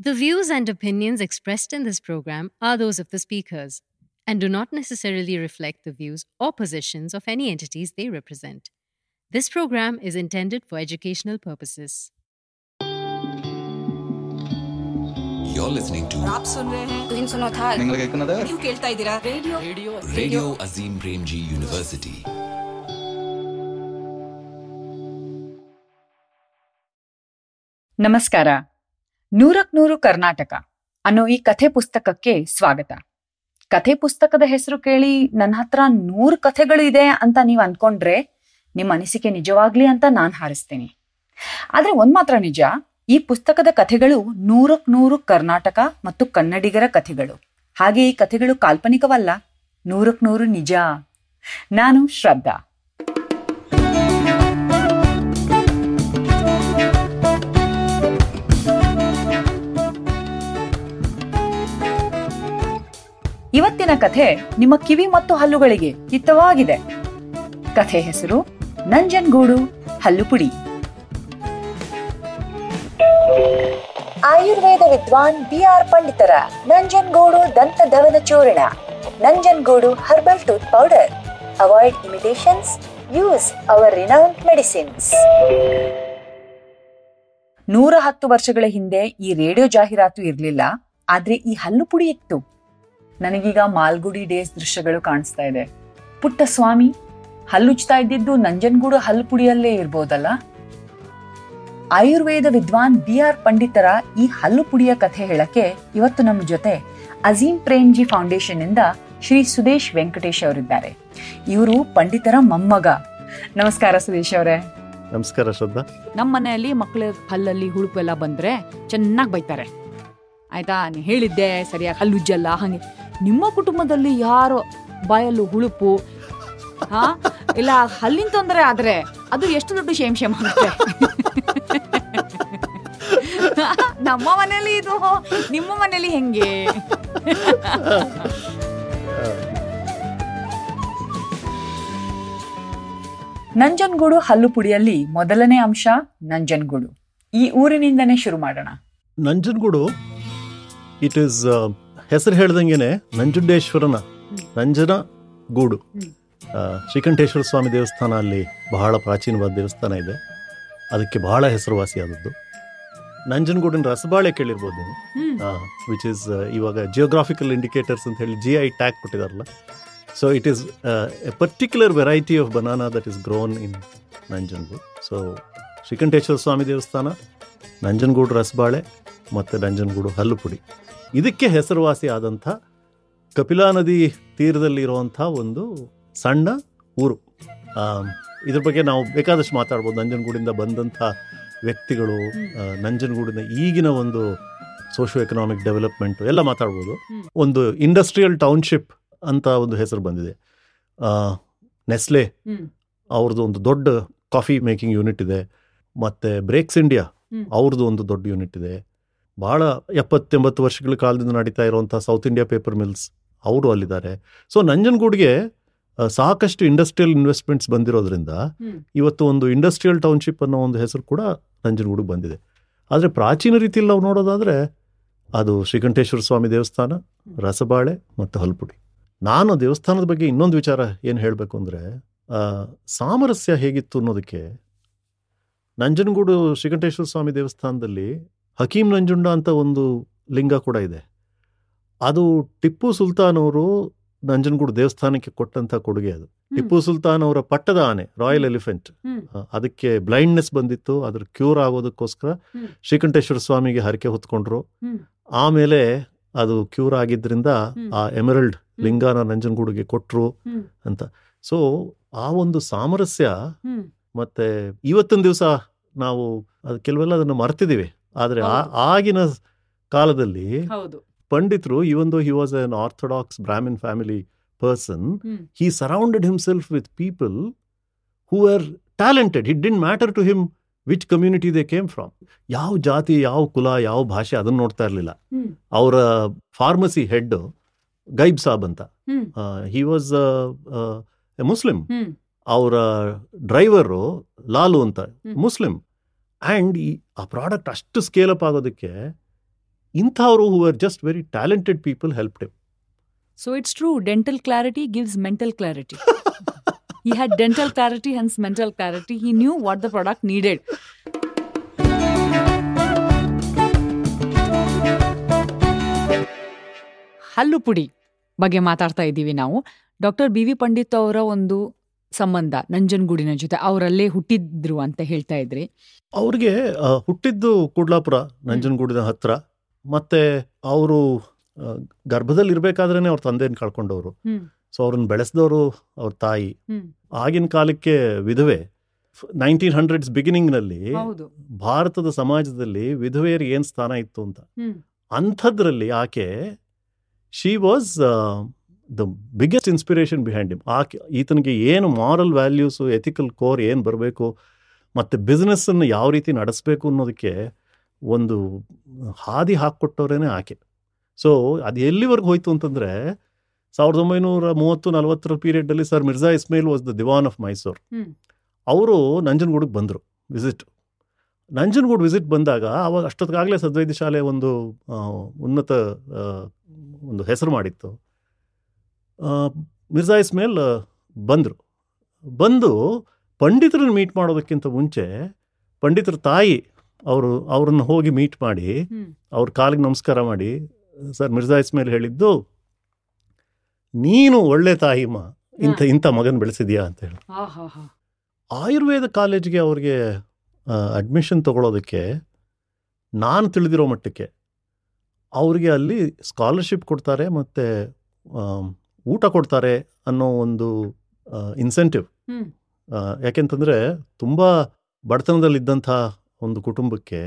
The views and opinions expressed in this program are those of the speakers and do not necessarily reflect the views or positions of any entities they represent. This program is intended for educational purposes. You're listening to आप सुन रहे हैं तुम सुनो था നിങ്ങൾ കേൾക്കുന്നത് ನೀವು ಕೇಳ್ತಾ ಇದ್ದೀರಾ radio Radio Azim Premji University. ನಮಸ್ಕಾರ ನೂರಕ್ ನೂರು ಕರ್ನಾಟಕ ಅನ್ನೋ ಈ ಕಥೆ ಪುಸ್ತಕಕ್ಕೆ ಸ್ವಾಗತ. ಕಥೆ ಪುಸ್ತಕದ ಹೆಸರು ಕೇಳಿ ನನ್ನ ಹತ್ರ ನೂರು ಕಥೆಗಳು ಇದೆ ಅಂತ ನೀವು ಅನ್ಕೊಂಡ್ರೆ ನಿಮ್ಮ ಅನಿಸಿಕೆ ನಿಜವಾಗ್ಲಿ ಅಂತ ನಾನು ಹಾರಿಸ್ತೀನಿ. ಆದ್ರೆ ಒಂದ್ ಮಾತ್ರ ನಿಜ, ಈ ಪುಸ್ತಕದ ಕಥೆಗಳು ನೂರಕ್ ನೂರು ಕರ್ನಾಟಕ ಮತ್ತು ಕನ್ನಡಿಗರ ಕಥೆಗಳು. ಹಾಗೆ ಈ ಕಥೆಗಳು ಕಾಲ್ಪನಿಕವಲ್ಲ, ನೂರಕ್ ನೂರು ನಿಜ. ನಾನು ಶ್ರದ್ಧಾ. ಇವತ್ತಿನ ಕಥೆ ನಿಮ್ಮ ಕಿವಿ ಮತ್ತು ಹಲ್ಲುಗಳಿಗೆ ಹಿತವಾಗಿದೆ. ಕಥೆ ಹೆಸರು ನಂಜನ್ಗೂಡು ಹಲ್ಲುಪುಡಿ. ಆಯುರ್ವೇದ ವಿದ್ವಾನ್ ಬಿ ಆರ್ ಪಂಡಿತರ ನಂಜನ್ಗೂಡು ದಂತ ದವನ ಚೂರ್ಣ. Nanjangud herbal tooth powder. Avoid imitations use our renowned medicines ನೂರ ಹತ್ತು ವರ್ಷಗಳ ಹಿಂದೆ ಈ ರೇಡಿಯೋ ಜಾಹೀರಾತು ಇರಲಿಲ್ಲ ಆದ್ರೆ ಈ ಹಲ್ಲು ಪುಡಿ ಇತ್ತು. ನನಗೀಗ ಮಾಲ್ಗುಡಿ ಡೇಸ್ ದೃಶ್ಯಗಳು ಕಾಣಿಸ್ತಾ ಇದೆ. ಪುಟ್ಟ ಸ್ವಾಮಿ ಹಲ್ಲುಚ್ತಾ ಇದ್ದಿದ್ದು ನಂಜನಗೂಡು ಹಲ್ಲು ಪುಡಿಯಲ್ಲೇ ಇರ್ಬೋದಲ್ಲ? ಆಯುರ್ವೇದ ವಿದ್ವಾನ್ ಬಿ ಆರ್ ಪಂಡಿತರ ಈ ಹಲ್ಲು ಪುಡಿಯ ಕಥೆ ಹೇಳಕ್ಕೆ ಇವತ್ತು ನಮ್ಮ ಜೊತೆ ಅಜೀಂ ಪ್ರೇಮ್ಜಿ ಫೌಂಡೇಶನ್ ಇಂದ ಶ್ರೀ ಸುದೇಶ್ ವೆಂಕಟೇಶ್ ಅವರಿದ್ದಾರೆ. ಇವರು ಪಂಡಿತರ ಮೊಮ್ಮಗ. ನಮಸ್ಕಾರ ಸುದೇಶ್ ಅವರೇ. ನಮಸ್ಕಾರ ಶ್ರದ್ಧಾ. ನಮ್ಮ ಮನೆಯಲ್ಲಿ ಮಕ್ಕಳ ಹಲ್ಲಲ್ಲಿ ಹುಳುಪೆಲ್ಲ ಬಂದ್ರೆ ಚೆನ್ನಾಗಿ ಬೈತಾರೆ. ಆಯ್ತಾ? ನೀ ಹೇಳಿದ್ದೆ ಸರಿಯಾಗಿ ಹಲ್ಲುಜ್ಜಲ್ಲ ಹಾಗೆ. ನಿಮ್ಮ ಕುಟುಂಬದಲ್ಲಿ ಯಾರೋ ಬಾಯಲ್ಲೂ ಹುಳುಪು, ಹಾ? ಇಲ್ಲ ಹಲ್ಲಿನ ತೊಂದರೆ ಆದ್ರೆ ಅದು ಎಷ್ಟು ದೊಡ್ಡ ಶೇಮ್ ಶೇಮ್ ಆಗುತ್ತೆ. ನಮ್ಮ ಮನೇಲಿ ಇದು ನಿಮ್ಮ ಮನೇಲಿ ಹೆಂಗೆ? ನಂಜನಗೂಡು ಹಲ್ಲು ಪುಡಿಯಲ್ಲಿ ಮೊದಲನೇ ಅಂಶ ನಂಜನಗೂಡು. ಈ ಊರಿನಿಂದನೇ ಶುರು ಮಾಡೋಣ. ನಂಜನಗೂಡು ಇಟ್ ಈಸ್ ಹೆಸರು ಹೇಳ್ದಂಗೆನೆ ನಂಜುಂಡೇಶ್ವರನ ನಂಜನ ಗೂಡು. ಶ್ರೀಕಂಠೇಶ್ವರ ಸ್ವಾಮಿ ದೇವಸ್ಥಾನ ಅಲ್ಲಿ ಬಹಳ ಪ್ರಾಚೀನವಾದ ದೇವಸ್ಥಾನ ಇದೆ. ಅದಕ್ಕೆ ಬಹಳ ಹೆಸರುವಾಸಿಯಾದದ್ದು. ನಂಜನಗೂಡಿನ ರಸಬಾಳೆ ಕೇಳಿರ್ಬೋದು ನೀವು. ವಿಚ್ ಇಸ್ ಇವಾಗ ಜಿಯೋಗ್ರಾಫಿಕಲ್ ಇಂಡಿಕೇಟರ್ಸ್ ಅಂತ ಹೇಳಿ G I tag ಕೊಟ್ಟಿದಾರಲ್ಲ. So it is a particular variety of banana that is grown in Nanjangud. So Srikanteshwara Swamy ದೇವಸ್ಥಾನ ನಂಜನಗೂಡು ರಸಬಾಳೆ ಮತ್ತು ನಂಜನಗೂಡು ಹಲ್ಲುಪುಡಿ. ಇದಕ್ಕೆ ಹೆಸರುವಾಸಿ ಆದಂಥ ಕಪಿಲಾ ನದಿ ತೀರದಲ್ಲಿರುವಂಥ ಒಂದು ಸಣ್ಣ ಊರು. ಇದ್ರ ಬಗ್ಗೆ ನಾವು ಬೇಕಾದಷ್ಟು ಮಾತಾಡ್ಬೋದು. ನಂಜನಗೂಡಿಂದ ಬಂದಂಥ ವ್ಯಕ್ತಿಗಳು ನಂಜನಗೂಡಿನ ಈಗಿನ ಒಂದು ಸೋಷಿಯೋ ಎಕನಾಮಿಕ್ ಡೆವಲಪ್ಮೆಂಟು ಎಲ್ಲ ಮಾತಾಡ್ಬೋದು. ಒಂದು ಇಂಡಸ್ಟ್ರಿಯಲ್ ಟೌನ್ಶಿಪ್ ಅಂತ ಒಂದು ಹೆಸರು ಬಂದಿದೆ. ನೆಸ್ಲೆ. ಅವ್ರದ್ದು ಒಂದು ದೊಡ್ಡ ಕಾಫಿ ಮೇಕಿಂಗ್ ಯೂನಿಟ್ ಇದೆ. ಮತ್ತು ಬ್ರೇಕ್ಸ್ ಇಂಡಿಯಾ. ಅವ್ರದ್ದು ಒಂದು ದೊಡ್ಡ ಯೂನಿಟ್ ಇದೆ. ಭಾಳ ಎಪ್ಪತ್ತೆಂಬತ್ತು ವರ್ಷಗಳ ಕಾಲದಿಂದ ನಡೀತಾ ಇರುವಂಥ ಸೌತ್ ಇಂಡಿಯಾ ಪೇಪರ್ ಮಿಲ್ಸ್ ಅವರು ಅಲ್ಲಿದ್ದಾರೆ. ಸೊ ನಂಜನಗೂಡಿಗೆ ಸಾಕಷ್ಟು ಇಂಡಸ್ಟ್ರಿಯಲ್ ಇನ್ವೆಸ್ಟ್ಮೆಂಟ್ಸ್ ಬಂದಿರೋದ್ರಿಂದ ಇವತ್ತು ಒಂದು ಇಂಡಸ್ಟ್ರಿಯಲ್ ಟೌನ್ಶಿಪ್ ಅನ್ನೋ ಒಂದು ಹೆಸರು ಕೂಡ ನಂಜನಗೂಡಿಗೆ ಬಂದಿದೆ. ಆದರೆ ಪ್ರಾಚೀನ ರೀತಿಯಲ್ಲಿ ನಾವು ನೋಡೋದಾದರೆ ಅದು ಶ್ರೀಕಂಠೇಶ್ವರ ಸ್ವಾಮಿ ದೇವಸ್ಥಾನ ರಸಬಾಳೆ ಮತ್ತು ಹಲ್ಪುಡಿ. ನಾನು ದೇವಸ್ಥಾನದ ಬಗ್ಗೆ ಇನ್ನೊಂದು ವಿಚಾರ ಏನು ಹೇಳಬೇಕು ಅಂದರೆ ಸಾಮರಸ್ಯ ಹೇಗಿತ್ತು ಅನ್ನೋದಕ್ಕೆ ನಂಜನಗೂಡು ಶ್ರೀಕಂಠೇಶ್ವರ ಸ್ವಾಮಿ ದೇವಸ್ಥಾನದಲ್ಲಿ ಹಕೀಂ ನಂಜುಂಡ ಅಂತ ಒಂದು ಲಿಂಗ ಕೂಡ ಇದೆ. ಅದು ಟಿಪ್ಪು ಸುಲ್ತಾನ್ ಅವರು ನಂಜನಗೂಡು ದೇವಸ್ಥಾನಕ್ಕೆ ಕೊಟ್ಟಂಥ ಕೊಡುಗೆ ಅದು. ಟಿಪ್ಪು ಸುಲ್ತಾನ್ ಅವರ ಪಟ್ಟದ ಆನೆ ರಾಯಲ್ ಎಲಿಫೆಂಟ್. ಅದಕ್ಕೆ ಬ್ಲೈಂಡ್ನೆಸ್ ಬಂದಿತ್ತು ಅದ್ರ ಕ್ಯೂರ್ ಆಗೋದಕ್ಕೋಸ್ಕರ. ಶ್ರೀಕಂಠೇಶ್ವರ ಸ್ವಾಮಿಗೆ ಹರಕೆ ಹೊತ್ಕೊಂಡ್ರು. ಆಮೇಲೆ ಅದು ಕ್ಯೂರ್ ಆಗಿದ್ರಿಂದ ಆ ಎಮರಲ್ಡ್ ಲಿಂಗಾನ ನಂಜನಗೂಡಿಗೆ ಕೊಟ್ಟರು ಅಂತ. ಸೊ ಆ ಒಂದು ಸಾಮರಸ್ಯ. ಮತ್ತೆ ಇವತ್ತಿನ ದಿವಸ ನಾವು ಅದು ಕೆಲವೆಲ್ಲ ಅದನ್ನು ಮರ್ತಿದ್ದೀವಿ. ಆದರೆ ಆಗಿನ ಕಾಲದಲ್ಲಿ ಪಂಡಿತರು even though he was an orthodox brahmin family person he surrounded himself with people who are talented it didn't matter to him which community they came came from. ಯಾವ ಜಾತಿ ಯಾವ ಕುಲ ಯಾವ ಭಾಷೆ ಅದನ್ನು ನೋಡ್ತಾ ಇರಲಿಲ್ಲ. ಅವರ ಫಾರ್ಮಸಿ ಹೆಡ್ ಗೈಬ್ ಸಾಬ್ ಅಂತ. ಹಿ ವಾಸ್ ಮುಸ್ಲಿಂ ಅವರ ಡ್ರೈವರು ಲಾಲು ಅಂತ. ಮುಸ್ಲಿಂ ಆ್ಯಂಡ್ ಈ, ಆ ಪ್ರಾಡಕ್ಟ್ ಅಷ್ಟು ಸ್ಕೇಲಪ್ ಆಗೋದಕ್ಕೆ ಇಂಥವರು who are just very talented people help them so it's true dental clarity gives mental clarity he had dental clarity hence mental clarity he knew what the product needed ಹಲ್ಲು ಪುಡಿ ಬಗ್ಗೆ ಮಾತಾಡ್ತಾ ಇದ್ದೀವಿ ನಾವು. Doctor B V Pandit ಅವರ ಒಂದು ಸಂಬಂಧ ನಂಜನಗೂಡಿನ ಜೊತೆ ಅವರಲ್ಲೇ ಹುಟ್ಟಿದ್ರು ಅಂತ ಹೇಳ್ತಾ ಇದ್ರಿ. ಅವ್ರಿಗೆ ಹುಟ್ಟಿದ್ದು ಕುಡ್ಲಾಪುರ ನಂಜನಗೂಡಿನ ಹತ್ರ. ಮತ್ತೆ ಅವರು ಗರ್ಭದಲ್ಲಿ ಇರ್ಬೇಕಾದ್ರೇನೆ ಅವ್ರ ತಂದೆಯನ್ನು ಕಳ್ಕೊಂಡವರು. ಸೊ ಅವ್ರನ್ನ ಬೆಳೆಸಿದವರು ಅವ್ರ ತಾಯಿ. ಆಗಿನ ಕಾಲಕ್ಕೆ ವಿಧವೆ. ನೈನ್ಟೀನ್ ಹಂಡ್ರೆಡ್ಸ್ ಬಿಗಿನಿಂಗ್ನಲ್ಲಿ ನಲ್ಲಿ ಭಾರತದ ಸಮಾಜದಲ್ಲಿ ವಿಧವೆಯರಿಗೆ ಏನು ಸ್ಥಾನ ಇತ್ತು ಅಂತ. ಅಂಥದ್ರಲ್ಲಿ ಆಕೆ she was the biggest inspiration behind him ಆ ಈತನಿಗೆ ಏನು ಮಾರಲ್ ವ್ಯಾಲ್ಯೂಸು ಎಥಿಕಲ್ ಕೋರ್ ಏನು ಬರಬೇಕು ಮತ್ತು ಬಿಸ್ನೆಸ್ಸನ್ನು ಯಾವ ರೀತಿ ನಡೆಸಬೇಕು ಅನ್ನೋದಕ್ಕೆ ಒಂದು ಹಾದಿ ಹಾಕ್ಕೊಟ್ಟವ್ರೇ ಆಕೆ. ಸೊ ಅದು ಎಲ್ಲಿವರೆಗೂ ಹೋಯಿತು ಅಂತಂದರೆ ಸಾವಿರದ ಒಂಬೈನೂರ ಮೂವತ್ತು ನಲವತ್ತರ ಪೀರಿಯಡಲ್ಲಿ sir Mirza Ismail was the Diwan of Mysore. ಅವರು ನಂಜನಗೂಡಿಗೆ ಬಂದರು ವಿಸಿಟ್ ನಂಜನಗೂಡು ವಿಸಿಟ್ ಬಂದಾಗ ಅವಾಗ ಅಷ್ಟೊತ್ತಿಗಾಗಲೇ ಸದ್ವೈದ್ಯ ಶಾಲೆ ಒಂದು ಉನ್ನತ ಒಂದು ಹೆಸರು ಮಾಡಿತ್ತು. ಮಿರ್ಜಾ ಇಸ್ಮೇಲ್ ಬಂದರು ಬಂದು ಪಂಡಿತರನ್ನು ಮೀಟ್ ಮಾಡೋದಕ್ಕಿಂತ ಮುಂಚೆ ಪಂಡಿತರ ತಾಯಿ ಅವರು ಅವ್ರನ್ನ ಹೋಗಿ ಮೀಟ್ ಮಾಡಿ. ಅವ್ರ ಕಾಲಿಗೆ ನಮಸ್ಕಾರ ಮಾಡಿ ಸರ್ ಮಿರ್ಜಾ ಇಸ್ಮೇಲ್ ಹೇಳಿದ್ದು ನೀನು ಒಳ್ಳೆ ತಾಯಿಮ್ಮ ಇಂಥ ಇಂಥ ಮಗನ ಬೆಳೆಸಿದ್ಯಾ ಅಂತ ಹೇಳಿ. ಆಯುರ್ವೇದ ಕಾಲೇಜ್ಗೆ ಅವ್ರಿಗೆ ಅಡ್ಮಿಷನ್ ತಗೊಳ್ಳೋದಕ್ಕೆ ನಾನು ತಿಳಿದಿರೋ ಮಟ್ಟಕ್ಕೆ ಅವರಿಗೆ ಅಲ್ಲಿ ಸ್ಕಾಲರ್ಶಿಪ್ ಕೊಡ್ತಾರೆ ಮತ್ತು ಊಟ ಕೊಡ್ತಾರೆ ಅನ್ನೋ ಒಂದು ಇನ್ಸೆಂಟಿವ್. ಯಾಕೆಂತಂದರೆ ತುಂಬ ಬಡತನದಲ್ಲಿದ್ದಂಥ ಒಂದು ಕುಟುಂಬಕ್ಕೆ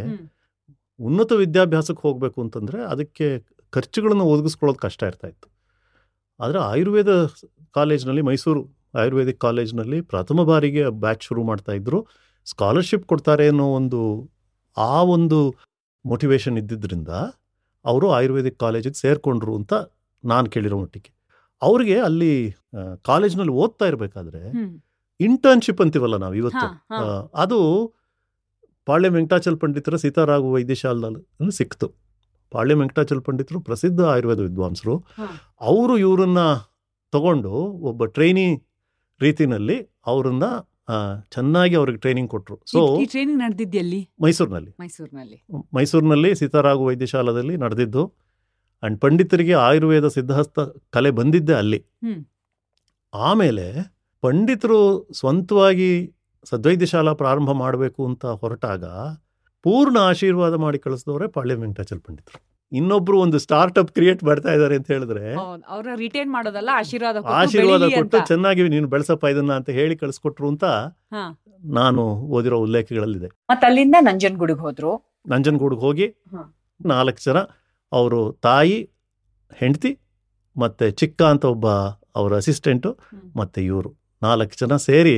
ಉನ್ನತ ವಿದ್ಯಾಭ್ಯಾಸಕ್ಕೆ ಹೋಗಬೇಕು ಅಂತಂದರೆ ಅದಕ್ಕೆ ಖರ್ಚುಗಳನ್ನು ಒದಗಿಸ್ಕೊಳ್ಳೋದು ಕಷ್ಟ ಇರ್ತಾ ಇತ್ತು. ಆದರೆ ಆಯುರ್ವೇದ ಕಾಲೇಜ್ನಲ್ಲಿ ಮೈಸೂರು ಆಯುರ್ವೇದಿಕ್ ಕಾಲೇಜ್ನಲ್ಲಿ ಪ್ರಥಮ ಬಾರಿಗೆ ಬ್ಯಾಚ್ ಶುರು ಮಾಡ್ತಾ ಇದ್ರು. ಸ್ಕಾಲರ್ಶಿಪ್ ಕೊಡ್ತಾರೆ ಅನ್ನೋ ಒಂದು ಆ ಒಂದು ಮೋಟಿವೇಶನ್ ಇದ್ದಿದ್ದರಿಂದ ಅವರು ಆಯುರ್ವೇದಿಕ್ ಕಾಲೇಜಿಗೆ ಸೇರಿಕೊಂಡ್ರು ಅಂತ ನಾನು ಕೇಳಿರೋ ಮಟ್ಟಿಗೆ. ಅವ್ರಿಗೆ ಅಲ್ಲಿ ಕಾಲೇಜ್ನಲ್ಲಿ ಓದ್ತಾ ಇರಬೇಕಾದ್ರೆ ಇಂಟರ್ನ್ಶಿಪ್ ಅಂತೀವಲ್ಲ ನಾವು ಇವತ್ತು. ಅದು ಪಾಳ್ಯ ವೆಂಕಟಾಚಲ ಪಂಡಿತರ ಸೀತಾರಾಘು ವೈದ್ಯಶಾಲದಲ್ಲಿ ಸಿಕ್ತು. ಪಾಳ್ಯ ವೆಂಕಟಾಚಲ ಪಂಡಿತರು ಪ್ರಸಿದ್ಧ ಆಯುರ್ವೇದ ವಿದ್ವಾಂಸರು. ಅವರು ಇವರನ್ನ ತಗೊಂಡು ಒಬ್ಬ ಟ್ರೈನಿ ರೀತಿನಲ್ಲಿ ಅವರನ್ನ ಚೆನ್ನಾಗಿ ಅವ್ರಿಗೆ ಟ್ರೈನಿಂಗ್ ಕೊಟ್ಟರು ಸೊ ಟ್ರೈನಿಂಗ್ ನಡೆದಿದ್ದಲ್ಲಿ ಮೈಸೂರಿನಲ್ಲಿ. ಮೈಸೂರಿನಲ್ಲಿ. ಮೈಸೂರಿನಲ್ಲಿ ಸೀತಾರಾಘು ವೈದ್ಯಶಾಲದಲ್ಲಿ ನಡೆದಿದ್ದು. ಆ್ಯಂಡ್ ಪಂಡಿತರಿಗೆ ಆಯುರ್ವೇದ ಸಿದ್ಧಹಸ್ತ ಕಲೆ ಬಂದಿದ್ದೆ ಅಲ್ಲಿ. ಆಮೇಲೆ ಪಂಡಿತರು ಸ್ವಂತವಾಗಿ ಸದ್ವೈದ್ಯ ಶಾಲಾ ಪ್ರಾರಂಭ ಮಾಡಬೇಕು ಅಂತ ಹೊರಟಾಗ ಪೂರ್ಣ ಆಶೀರ್ವಾದ ಮಾಡಿ ಕಳಿಸಿದವರೇ ಪಾಳ್ಯ ವೆಂಕಟಾಚಲ ಪಂಡಿತರು. ಇನ್ನೊಬ್ರು ಒಂದು ಸ್ಟಾರ್ಟ್ಅಪ್ ಕ್ರಿಯೇಟ್ ಮಾಡ್ತಾ ಇದ್ದಾರೆ ಅಂತ ಹೇಳಿದ್ರೆ ಅವ್ರ ರಿಟೈನ್ ಮಾಡೋದಲ್ಲ ಆಶೀರ್ವಾದ ಕೊಟ್ಟು ಆಶೀರ್ವಾದ ಕೊಟ್ಟು ಚೆನ್ನಾಗಿ ನೀನು ಬೆಳೆಸಪ್ಪ ಇದನ್ನ ಅಂತ ಹೇಳಿ ಕಳಿಸ್ಕೊಟ್ರು ಅಂತ ನಾನು ಓದಿರೋ ಉಲ್ಲೇಖಗಳಲ್ಲಿದೆ. ಮತ್ತೆ ಅಲ್ಲಿಂದ ನಂಜನಗೂಡಿಗೆ ಹೋದ್ರು. ನಂಜನಗೂಡಿಗೆ ಹೋಗಿ. ನಾಲ್ಕು ಜನ ಅವರು ತಾಯಿ ಹೆಂಡತಿ ಮತ್ತೆ ಚಿಕ್ಕ ಅಂತ ಒಬ್ಬ ಅವರ ಅಸಿಸ್ಟೆಂಟು ಮತ್ತು ಇವರು. ನಾಲ್ಕು ಜನ ಸೇರಿ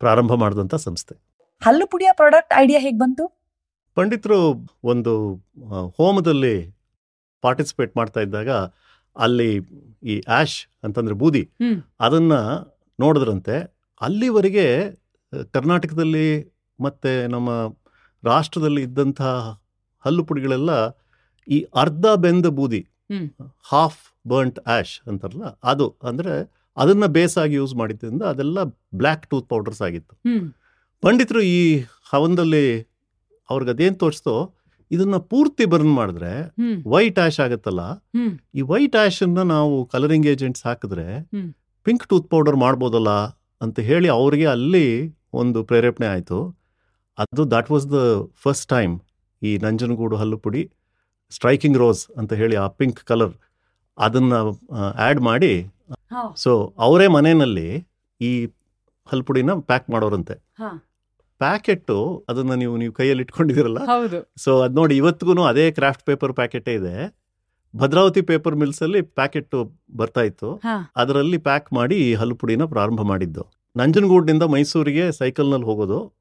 ಪ್ರಾರಂಭ ಮಾಡಿದಂಥ ಸಂಸ್ಥೆ. ಹಲ್ಲು ಪುಡಿಯ ಪ್ರಾಡಕ್ಟ್ ಐಡಿಯಾ ಹೇಗೆ ಬಂತು? ಪಂಡಿತರು ಒಂದು ಹೋಮದಲ್ಲಿ ಪಾರ್ಟಿಸಿಪೇಟ್ ಮಾಡ್ತಾ ಇದ್ದಾಗ ಅಲ್ಲಿ ಈ ಆಶ್ ಅಂತಂದ್ರೆ ಬೂದಿ. ಅದನ್ನ ನೋಡಿದ್ರಂತೆ. ಅಲ್ಲಿವರೆಗೆ ಕರ್ನಾಟಕದಲ್ಲಿ ಮತ್ತೆ ನಮ್ಮ ರಾಷ್ಟ್ರದಲ್ಲಿ ಇದ್ದಂಥ ಹಲ್ಲು ಪುಡಿಗಳೆಲ್ಲ ಈ ಅರ್ಧ ಬೆಂದ ಬೂದಿ ಹಾಫ್ ಬರ್ಂಟ್ ಆಶ್ ಅಂತಾರಲ್ಲ ಅದು ಅಂದ್ರೆ ಅದನ್ನ ಬೇಸಾಗಿ ಯೂಸ್ ಮಾಡಿದ್ದರಿಂದ ಅದೆಲ್ಲ ಬ್ಲ್ಯಾಕ್ ಟೂತ್ ಪೌಡರ್ಸ್ ಆಗಿತ್ತು. ಪಂಡಿತರು ಈ ಹವನದಲ್ಲಿ ಅವ್ರಿಗೆ ಅದೇನು ತೋರಿಸ್ತೋ ಇದನ್ನ ಪೂರ್ತಿ ಬರ್ನ್ ಮಾಡಿದ್ರೆ ವೈಟ್ ಆಶ್ ಆಗುತ್ತಲ್ಲ ಈ ವೈಟ್ ಅನ್ನ ನಾವು ಕಲರಿಂಗ್ ಏಜೆಂಟ್ಸ್ ಹಾಕಿದ್ರೆ ಪಿಂಕ್ ಟೂತ್ ಪೌಡರ್ ಮಾಡ್ಬೋದಲ್ಲ ಅಂತ ಹೇಳಿ ಅವರಿಗೆ ಅಲ್ಲಿ ಒಂದು ಪ್ರೇರೇಪಣೆ ಆಯಿತು. ಅದು that was the first time ಈ ನಂಜನಗೂಡು ಹಲ್ಲು ಪುಡಿ ಸ್ಟ್ರೈಕಿಂಗ್ ರೋಸ್ ಅಂತ ಹೇಳಿ ಆ ಪಿಂಕ್ ಕಲರ್ ಅದನ್ನ ಆ್ಯಡ್ ಮಾಡಿ. ಸೊ ಅವರೇ ಮನೆಯಲ್ಲಿ ಈ ಹಲ್ಪುಡಿನ ಪ್ಯಾಕ್ ಮಾಡೋರಂತೆ. ಹಾ. ಪ್ಯಾಕೆಟ್ಟು ಅದನ್ನ ನೀವು ನೀವು ಕೈಯಲ್ಲಿ ಇಟ್ಕೊಂಡಿದ್ದೀರಲ್ಲ? ಸೊ ಅದ್ ನೋಡಿ ಇವತ್ತಿಗೂ ಅದೇ ಕ್ರಾಫ್ಟ್ ಪೇಪರ್ ಪ್ಯಾಕೆಟ್ ಇದೆ. ಭದ್ರಾವತಿ ಪೇಪರ್ ಮಿಲ್ಸ್ ಅಲ್ಲಿ ಪ್ಯಾಕೆಟ್ ಬರ್ತಾ ಇತ್ತು. ಅದರಲ್ಲಿ ಪ್ಯಾಕ್ ಮಾಡಿ ಈ ಹಲ್ಪುಡಿನ ಪ್ರಾರಂಭ ಮಾಡಿದ್ದು. ನಂಜನಗೂಡಿನಿಂದ ಮೈಸೂರಿಗೆ ಸೈಕಲ್ನಲ್ಲಿ ಹೋಗೋದು.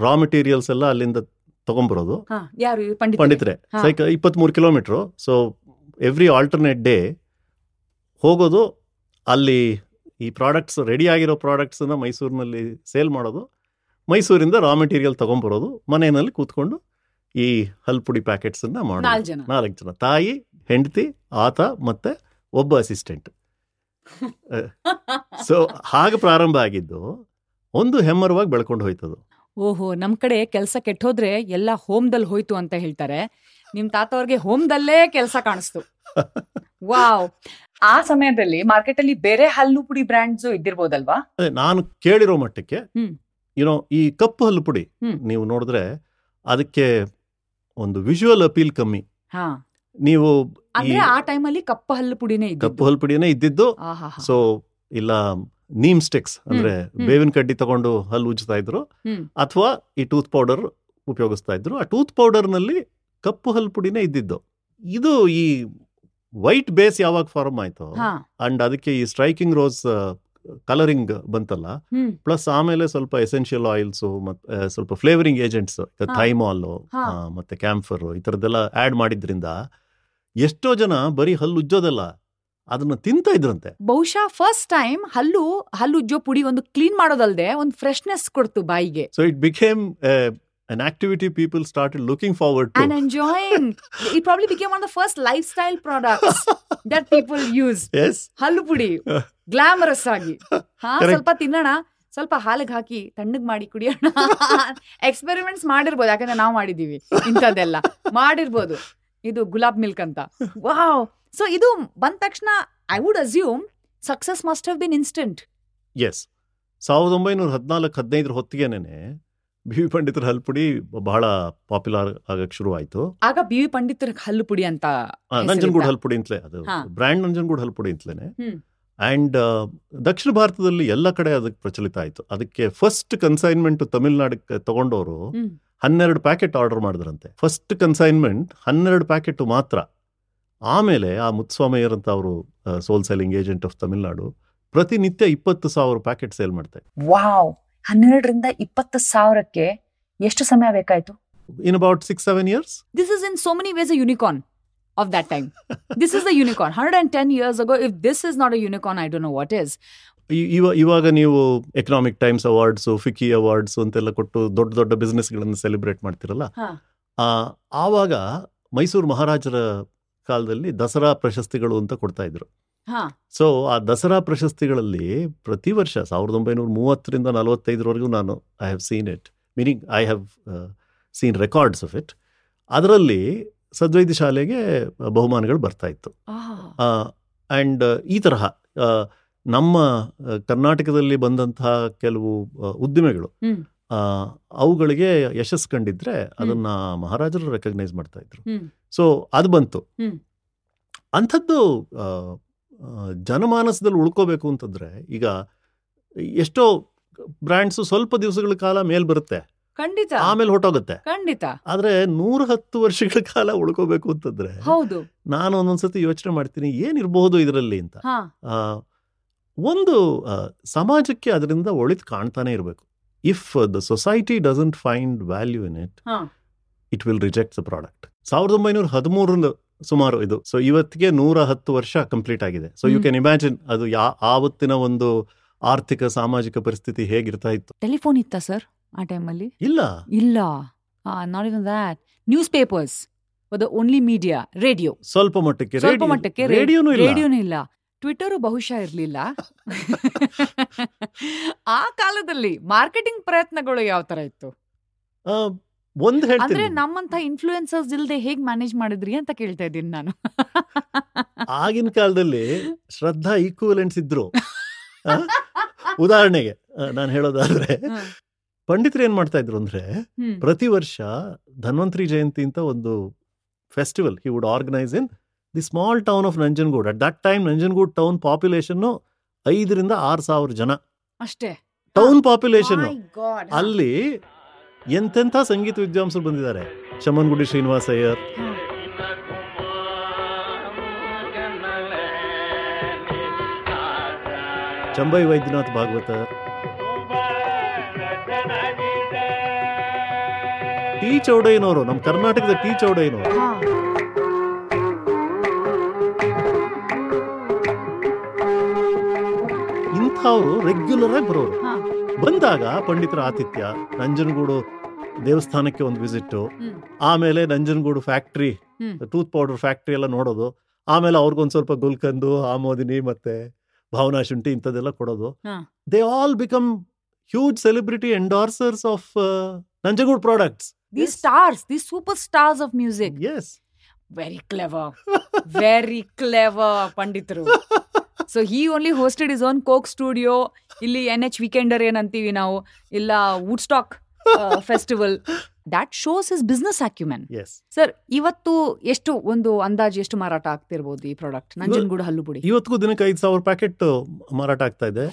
ರಾ ಮೆಟೀರಿಯಲ್ಸ್ ಎಲ್ಲ ಅಲ್ಲಿಂದ ತಗೊಂಬರೋದು. ಯಾರು ಪಂಡಿತ್ರೆ? ಹಾ. ಸೈಕಲ್ ಇಪ್ಪತ್ತ್ಮೂರು kilometre. So every alternate day ಹೋಗೋದು ಅಲ್ಲಿ ಈ ಪ್ರಾಡಕ್ಟ್ಸ್ ರೆಡಿ ಆಗಿರೋ ಪ್ರಾಡಕ್ಟ್ಸನ್ನ ಮೈಸೂರಿನಲ್ಲಿ ಸೇಲ್ ಮಾಡೋದು ಮೈಸೂರಿಂದ ರಾ ಮೆಟೀರಿಯಲ್ ತೊಗೊಂಬರೋದು ಮನೆಯಲ್ಲಿ ಕೂತ್ಕೊಂಡು ಈ ಹಲ್ಪುಡಿ ಪ್ಯಾಕೆಟ್ಸ್ ಅನ್ನ ನಾಲ್ಕು ಮಾಡೋದು ಜನ. ನಾಲ್ಕು ಜನ. ತಾಯಿ ಹೆಂಡತಿ ಆತ ಮತ್ತೆ ಒಬ್ಬ ಅಸಿಸ್ಟೆಂಟ್ ಸೊ ಹಾಗೆ ಪ್ರಾರಂಭ ಆಗಿದ್ದು ಒಂದು ಹೆಮ್ಮರವಾಗಿ ಬೆಳ್ಕೊಂಡು ಹೋಯ್ತದು. ಓಹೋ ನಮ್ ಕಡೆ ಕೆಲಸ ಕೆಟ್ಟೋದ್ರೆ ಎಲ್ಲ ಹೋಮ್ದಲ್ಲಿ ಹೋಯ್ತು ಅಂತ ಹೇಳ್ತಾರೆ. ನಿಮ್ ತಾತ ಅವ್ರಿಗೆ ಹೋಮ್ದಲ್ಲೇ ಕೆಲಸ ಕಾಣಿಸ್ತು. ವಾವ್. ಆ ಸಮಯದಲ್ಲಿ ಮಾರ್ಕೆಟ್ ಅಲ್ಲಿ ಬೇರೆ ಹಲ್ಲು ಪುಡಿ ಬ್ರ್ಯಾಂಡ್ಸ್ ಇದ್ದಿರ್ಬೋದಲ್ವಾ? ನಾನು ಕೇಳಿರೋ ಮಟ್ಟಕ್ಕೆ ಹ್ಮ್. ಯುನೋ ಈ ಕಪ್ಪು ಹಲ್ಲು ಪುಡಿ ಹ್ಮ್. ನೀವು ನೋಡಿದ್ರೆ ಅದಕ್ಕೆ ಒಂದು ವಿಜುವಲ್ ಅಪೀಲ್ ಕಮ್ಮಿ. ಹಾ. ನೀವು ಆ ಟೈಮಲ್ಲಿ ಕಪ್ಪು ಹಲ್ಲು ಪುಡಿನೇ ಕಪ್ಪು ಹಲ್ಲು ಪುಡಿನೇ ಇದ್ದಿದ್ದು. ಆಹಾ ಸೊ ಇಲ್ಲ ನೀಮ್ ಸ್ಟಿಕ್ಸ್ ಅಂದ್ರೆ. ಬೇವಿನ ಕಡ್ಡಿ ತಗೊಂಡು ಹಲ್ಲು ಉಜ್ತಾ ಇದ್ರು ಅಥವಾ ಈ ಟೂತ್ ಪೌಡರ್ ಉಪಯೋಗಿಸ್ತಾ ಇದ್ರು. ಆ ಟೂತ್ ಪೌಡರ್ನಲ್ಲಿ ಕಪ್ಪು ಹಲ್ಲು ಪುಡಿನೇ ಇದ್ದಿದ್ದು. ಇದು ಈ ವೈಟ್ ಬೇಸ್ ಯಾವಾಗ ಫಾರ್ಮ್ ಆಯ್ತು ಅಂಡ್ ಅದಕ್ಕೆ ಈ ಸ್ಟ್ರೈಕಿಂಗ್ ರೋಸ್ ಕಲರಿಂಗ್ ಬಂತಲ್ಲ ಪ್ಲಸ್ ಆಮೇಲೆ ಸ್ವಲ್ಪ ಎಸೆನ್ಷಿಯಲ್ ಆಯಿಲ್ಸ್ ಮತ್ತೆ ಸ್ವಲ್ಪ ಫ್ಲೇವರಿಂಗ್ ಏಜೆಂಟ್ಸ್ ಥೈಮಾಲ್. ಮತ್ತೆ ಕ್ಯಾಂಫರ್ ಈ ತರದೆಲ್ಲ ಆಡ್ ಮಾಡಿದ್ರಿಂದ ಎಷ್ಟೋ ಜನ ಬರೀ ಹಲ್ಲು ಉಜ್ಜೋದಲ್ಲ. ಅದನ್ನ ತಿಂತ ಇದ್ರಂತೆ. ಬಹುಶಃ ಫಸ್ಟ್ ಟೈಮ್ ಹಲ್ಲು ಹಲ್ಲು ಉಜ್ಜೋ ಪುಡಿ ಒಂದು ಕ್ಲೀನ್ ಮಾಡೋದಲ್ದೆ ಒಂದು ಫ್ರೆಶ್ನೆಸ್ ಕೊಡ್ತು ಬಾಯಿಗೆ. So it became an activity people started looking forward to. and enjoying. it probably became one of the first lifestyle products that people use. yes. ಹಲ್ಲು ಪುಡಿ. ಗ್ಲಾಮರಸ್ ಆಗಿ. ಹಾ. ಸ್ವಲ್ಪ ತಿನ್ನೋಣ. ಸ್ವಲ್ಪ ಹಾಲಿಗೆ ಹಾಕಿ ತಣ್ಣಗ್ ಮಾಡಿ ಕುಡಿಯೋಣ. ಎಕ್ಸ್ಪೆರಿಮೆಂಟ್ಸ್ ಮಾಡಿರ್ಬೋದು. ಯಾಕಂದ್ರೆ ನಾವು ಮಾಡಿದೀವಿ ಇಂಥದ್ದೆಲ್ಲ. ಮಾಡಿರ್ಬೋದು. ಇದು ಗುಲಾಬ್ ಮಿಲ್ಕ್ ಅಂತ. ವಾವ್ ಸೊ ಇದು ಬಂದ ತಕ್ಷಣ I would assume success must have been instant yes ಸಾವಿರದ ಒಂಬೈನೂರ ಹದಿನಾಲ್ಕು ಹದಿನೈದರ ಹೊತ್ತಿಗೆನೆ ಬಿ ವಿ ಪಂಡಿತರ ಹಲ್ಪುಡಿ ಬಹಳ ಪಾಪ್ಯುಲರ್ ಆಗಕ್ಕೆ ಶುರು ಆಯ್ತು ಆಗ ಬಿ ವಿ ಪಂಡಿತರ ಹಲ್ಪುಡಿ ಪುಡಿ ಅಂತ. ನಂಜನಗೂಡು ಹಲ್ಪುಡಿ ಅಂತಲೇ ಅದು. ಬ್ರ್ಯಾಂಡ್ ನಂಜನಗೂಡು ಹಲ್ಪುಡಿ ಅಂತಲೇ. ಅಂಡ್ ದಕ್ಷಿಣ ಭಾರತದಲ್ಲಿ ಎಲ್ಲ ಕಡೆ ಅದಕ್ಕೆ ಪ್ರಚಲಿತ ಆಯ್ತು ಅದಕ್ಕೆ ಫಸ್ಟ್ ಕನ್ಸೈನ್ಮೆಂಟ್ ತಮಿಳ್ನಾಡಕ್ಕೆ ತಗೊಂಡವರು. ಹನ್ನೆರಡು ಪ್ಯಾಕೆಟ್ ಆರ್ಡರ್ ಮಾಡಿದ್ರಂತೆ ಫಸ್ಟ್ ಕನ್ಸೈನ್ಮೆಂಟ್ ಹನ್ನೆರಡು ಪ್ಯಾಕೆಟ್ ಮಾತ್ರ ಆಮೇಲೆ ಆ ಮುತ್ಸ್ವಾಮಯ್ಯರ್ ಅಂತ ಅವರು sole selling agent of Tamil Nadu ಪ್ರತಿನಿತ್ಯ ಇಪ್ಪತ್ತು ಸಾವಿರ ಪ್ಯಾಕೆಟ್ ಸೇಲ್ ಮಾಡ್ತಾರೆ. ವಾವ್! ಹನ್ನೆರಡರಿಂದ ಇಪ್ಪತ್ತು ಸಾವಿರಕ್ಕೆ ಎಷ್ಟು ಸಮಯ ಬೇಕಾಯ್ತು? In about six seven years this is in so many ways a unicorn of that time this is is the unicorn. 110 years ago, if this is not a unicorn, I I don't know what is ಇವಾಗ ನೀವು Economic Times awards FICCI awards ಅಂತೆಲ್ಲ ಕೊಟ್ಟು ದೊಡ್ಡ ದೊಡ್ಡ ಬಿಸ್ನೆಸ್ಗಳನ್ನು celebrate ಮಾಡ್ತಿರಲ್ಲ? ಆ, ಆವಾಗ ಮೈಸೂರು ಮಹಾರಾಜರ ಕಾಲದಲ್ಲಿ ದಸರಾ ಪ್ರಶಸ್ತಿಗಳು ಅಂತ ಕೊಡ್ತಾ ಇದ್ರು. ಸೊ ಆ ದಸರಾ ಪ್ರಶಸ್ತಿಗಳಲ್ಲಿ ಪ್ರತಿ ವರ್ಷ ಸಾವಿರದ ಒಂಬೈನೂರ ಮೂವತ್ತರಿಂದ ನಲವತ್ತೈದರವರೆಗೂ ನಾನು I have seen it meaning I have seen records of it ಅದರಲ್ಲಿ ಸದ್ವೈದ್ಯ ಶಾಲೆಗೆ ಬಹುಮಾನಗಳು ಬರ್ತಾ ಇತ್ತು. ಆ್ಯಂಡ್ ಈ ತರಹ ನಮ್ಮ ಕರ್ನಾಟಕದಲ್ಲಿ ಬಂದಂತಹ ಕೆಲವು ಉದ್ದಿಮೆಗಳು ಅವುಗಳಿಗೆ ಯಶಸ್ ಕಂಡಿದ್ರೆ ಅದನ್ನ ಮಹಾರಾಜರು ರೆಕಗ್ನೈಸ್ ಮಾಡ್ತಾ ಇದ್ರು. ಸೊ ಅದು ಬಂತು. ಅಂಥದ್ದು ಜನಮಾನಸದಲ್ಲಿ ಉಳ್ಕೋಬೇಕು ಅಂತಂದ್ರೆ ಈಗ ಎಷ್ಟೋ ಬ್ರ್ಯಾಂಡ್ಸು ಸ್ವಲ್ಪ ದಿವಸಗಳ ಕಾಲ ಮೇಲ್ ಬರುತ್ತೆ. ಖಂಡಿತ. ಆಮೇಲೆ ಹೊಟ್ಟೋಗುತ್ತೆ ಖಂಡಿತ. ಆದ್ರೆ ನೂರ ಹತ್ತು ವರ್ಷಗಳ ಕಾಲ ಉಳ್ಕೋಬೇಕು ಅಂತಂದ್ರೆ ಹೌದು. ನಾನು ಒಂದೊಂದ್ಸತಿ ಯೋಚನೆ ಮಾಡ್ತೀನಿ ಏನಿರಬಹುದು ಇದರಲ್ಲಿ ಅಂತ. ಒಂದು ಸಮಾಜಕ್ಕೆ ಅದರಿಂದ ಒಳಿತು ಕಾಣ್ತಾನೆ ಇರಬೇಕು. If the society doesn't find value in it. It will reject the product ಸಾವಿರದ ಒಂಬೈನೂರ ಹದಿಮೂರರಿಂದ ಸುಮಾರು ಇದು. ಸೊ ಇವತ್ತಿಗೆ ನೂರ ಹತ್ತು ವರ್ಷ ಕಂಪ್ಲೀಟ್ ಆಗಿದೆ. So you. ಕ್ಯಾನ್ ಇಮ್ಯಾಜಿನ್ ಅದು ಯಾ ಆವತ್ತಿನ ಒಂದು ಆರ್ಥಿಕ ಸಾಮಾಜಿಕ ಪರಿಸ್ಥಿತಿ ಹೇಗಿರ್ತಾ ಇತ್ತು? ಟೆಲಿಫೋನ್ ಇತ್ತಾ ಸರ್ ಆ ಟೈಮಲ್ಲಿ ಇಲ್ಲ. ಇಲ್ಲ. Not even that newspapers the only media radio ಸ್ವಲ್ಪ ಮಟ್ಟಕ್ಕೆ ರೇಡಿಯೋನೂ ಇಲ್ಲ. ಟ್ವಿಟರ್ ಬಹುಶಃ ಇರಲಿಲ್ಲ. ಆ ಕಾಲದಲ್ಲಿ ಮಾರ್ಕೆಟಿಂಗ್ ಪ್ರಯತ್ನಗಳು ಯಾವ ತರ ಇತ್ತು? ಒಂದ್ ಅಂದ್ರೆ ನಮ್ಮಂತ ಇನ್ಫ್ಲೂಯೆನ್ಸರ್ಸ್ ಇಲ್ದೆ ಹೇಗ್ ಮ್ಯಾನೇಜ್ ಮಾಡಿದ್ರಿ ಅಂತ ಕೇಳ್ತಾ ಇದ್ದೀನಿ ನಾನು. ಆಗಿನ ಕಾಲದಲ್ಲಿ ಶ್ರದ್ಧಾ ಈಕ್ವಲೆಂಟ್ಸ್ ಇದ್ರು. ಉದಾಹರಣೆಗೆ ನಾನು ಹೇಳೋದಾದ್ರೆ. ಪಂಡಿತರು ಏನ್ ಮಾಡ್ತಾ ಇದ್ರು ಅಂದ್ರೆ ಪ್ರತಿ ವರ್ಷ ಧನ್ವಂತರಿ ಜಯಂತಿ ಅಂತ ಒಂದು festival he would organise in the small town of Nanjangud at that time Nanjangud town population ಐದರಿಂದ ಆರು ಸಾವಿರ ಜನ. ಅಷ್ಟೇ. Town population. ಅಲ್ಲಿ ಎಂತೆಂಥ ಸಂಗೀತ ವಿದ್ವಾಂಸರು ಬಂದಿದ್ದಾರೆ. ಶಮನ್ಗುಡಿ ಶ್ರೀನಿವಾಸ ಅಯ್ಯರ್. ಚಂಬೈ ವೈದ್ಯನಾಥ್ ಭಾಗವತರ್ ಟಿ ಚೌಡಯ್ಯನವರು ನಮ್ಮ ಕರ್ನಾಟಕದ ಟಿ ಚೌಡಯ್ಯನವರು. ಇಂಥವ್ರು ರೆಗ್ಯುಲರ್ ಆಗಿ ಬರೋರು. ಬಂದಾಗ ಪಂಡಿತರ ಆತಿಥ್ಯ ನಂಜನಗೂಡು ದೇವಸ್ಥಾನಕ್ಕೆ ಒಂದು ವಿಸಿಟ್ ಆಮೇಲೆ Nanjangud factory. Tooth powder factory ಎಲ್ಲ ನೋಡೋದು. ಆಮೇಲೆ ಅವ್ರಿಗೊಂದು ಸ್ವಲ್ಪ ಗುಲ್ಕಂದು ಆಮೋದಿನಿ ಮತ್ತೆ ಭಾವನಾ ಶುಂಠಿ ಇಂಥದ್ದೆಲ್ಲ ಕೊಡೋದು. They all become huge celebrity endorsers of Nanjangud products stars the super stars of music yes very clever very clever ಪಂಡಿತರು. So he only hosted his own Coke studio ಇಲ್ಲಿ ಎನ್ ಎಚ್ ವೀಕೆಂಡರ್ ಏನಂತೀವಿ ನಾವು. ಇಲ್ಲ Woodstock festival that shows his business acumen sir ಇವತ್ತು ಎಷ್ಟು ಒಂದು ಅಂದಾಜು ಎಷ್ಟು ಮಾರಾಟ ಆಗ್ತಿರ್ಬೋದು ಈ ಪ್ರಾಡಕ್ಟ್ ನಂಜನಗೂಡು ಹಲ್ಲು ಪುಡಿ. ಇವತ್ತಿಗೂ ದಿನಕ್ಕೆ ಐದು ಸಾವಿರ ಪ್ಯಾಕೆಟ್ ಮಾರಾಟ ಆಗ್ತಾ ಇದೆ.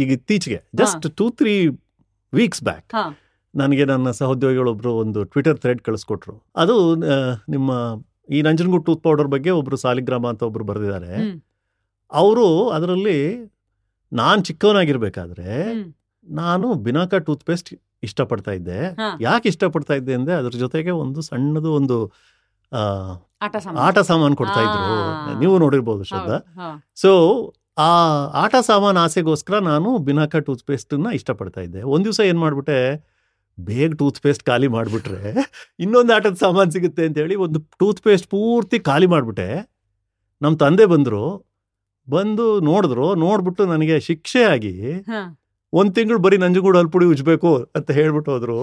ಈಗ ಇತ್ತೀಚೆಗೆ just two three weeks back. ನನಗೆ ನನ್ನ ಸಹೋದ್ಯೋಗಿಗಳೊಬ್ರು ಒಂದು ಟ್ವಿಟರ್ ಥ್ರೆಡ್ ಕಳಿಸ್ಕೊಟ್ರು. ಅದು ನಿಮ್ಮ ಈ ನಂಜನಗೂಡು ಟೂತ್ ಪೌಡರ್ ಬಗ್ಗೆ ಒಬ್ರು ಸಾಲಿಗ್ರಾಮ ಅಂತ ಒಬ್ರು ಬರೆದಿದ್ದಾರೆ. ಅವರು ಅದರಲ್ಲಿ ನಾನು ಚಿಕ್ಕವನಾಗಿರ್ಬೇಕಾದ್ರೆ. ನಾನು ಬಿನಾಕ ಟೂತ್ ಪೇಸ್ಟ್ ಇಷ್ಟಪಡ್ತಾ ಇದ್ದೆ. ಯಾಕೆ ಇಷ್ಟಪಡ್ತಾ ಇದ್ದೆ ಅಂದ್ರೆ ಅದ್ರ ಜೊತೆಗೆ ಒಂದು ಸಣ್ಣದು ಒಂದು ಆಟ ಸಾಮಾನು. ಆಟ ಸಾಮಾನು ಕೊಡ್ತಾ ಇದ್ರು ನೀವು ನೋಡಿರ್ಬೋದು ಶ್ರದ್ಧಾ ಸೊ ಆ ಆಟ ಸಾಮಾನು ಆಸೆಗೋಸ್ಕರ ನಾನು ಬಿನಾಕ ಟೂತ್ ಪೇಸ್ಟ್ ಇಷ್ಟಪಡ್ತಾ ಇದ್ದೆ ಒಂದ್ ದಿವಸ ಏನ್ ಮಾಡಿಬಿಟ್ಟೆ ಬೇಗ ಟೂತ್ ಪೇಸ್ಟ್ ಖಾಲಿ ಮಾಡಿಬಿಟ್ರೆ ಇನ್ನೊಂದು ಆಟದ ಸಾಮಾನು ಸಿಗುತ್ತೆ ಅಂತ ಹೇಳಿ ಒಂದು ಟೂತ್ ಪೇಸ್ಟ್ ಪೂರ್ತಿ ಖಾಲಿ ಮಾಡಿಬಿಟ್ಟೆ ನಮ್ಮ ತಂದೆ ಬಂದರು ಬಂದು ನೋಡಿದ್ರು ನೋಡ್ಬಿಟ್ಟು ನನಗೆ ಶಿಕ್ಷೆ ಆಗಿ. ಒಂದು ತಿಂಗಳು ಬರೀ ನಂಜುಗೂಡು ಅಲ್ಪುಡಿ ಉಜ್ಬೇಕು ಅಂತ ಹೇಳ್ಬಿಟ್ಟು ಹೋದ್ರು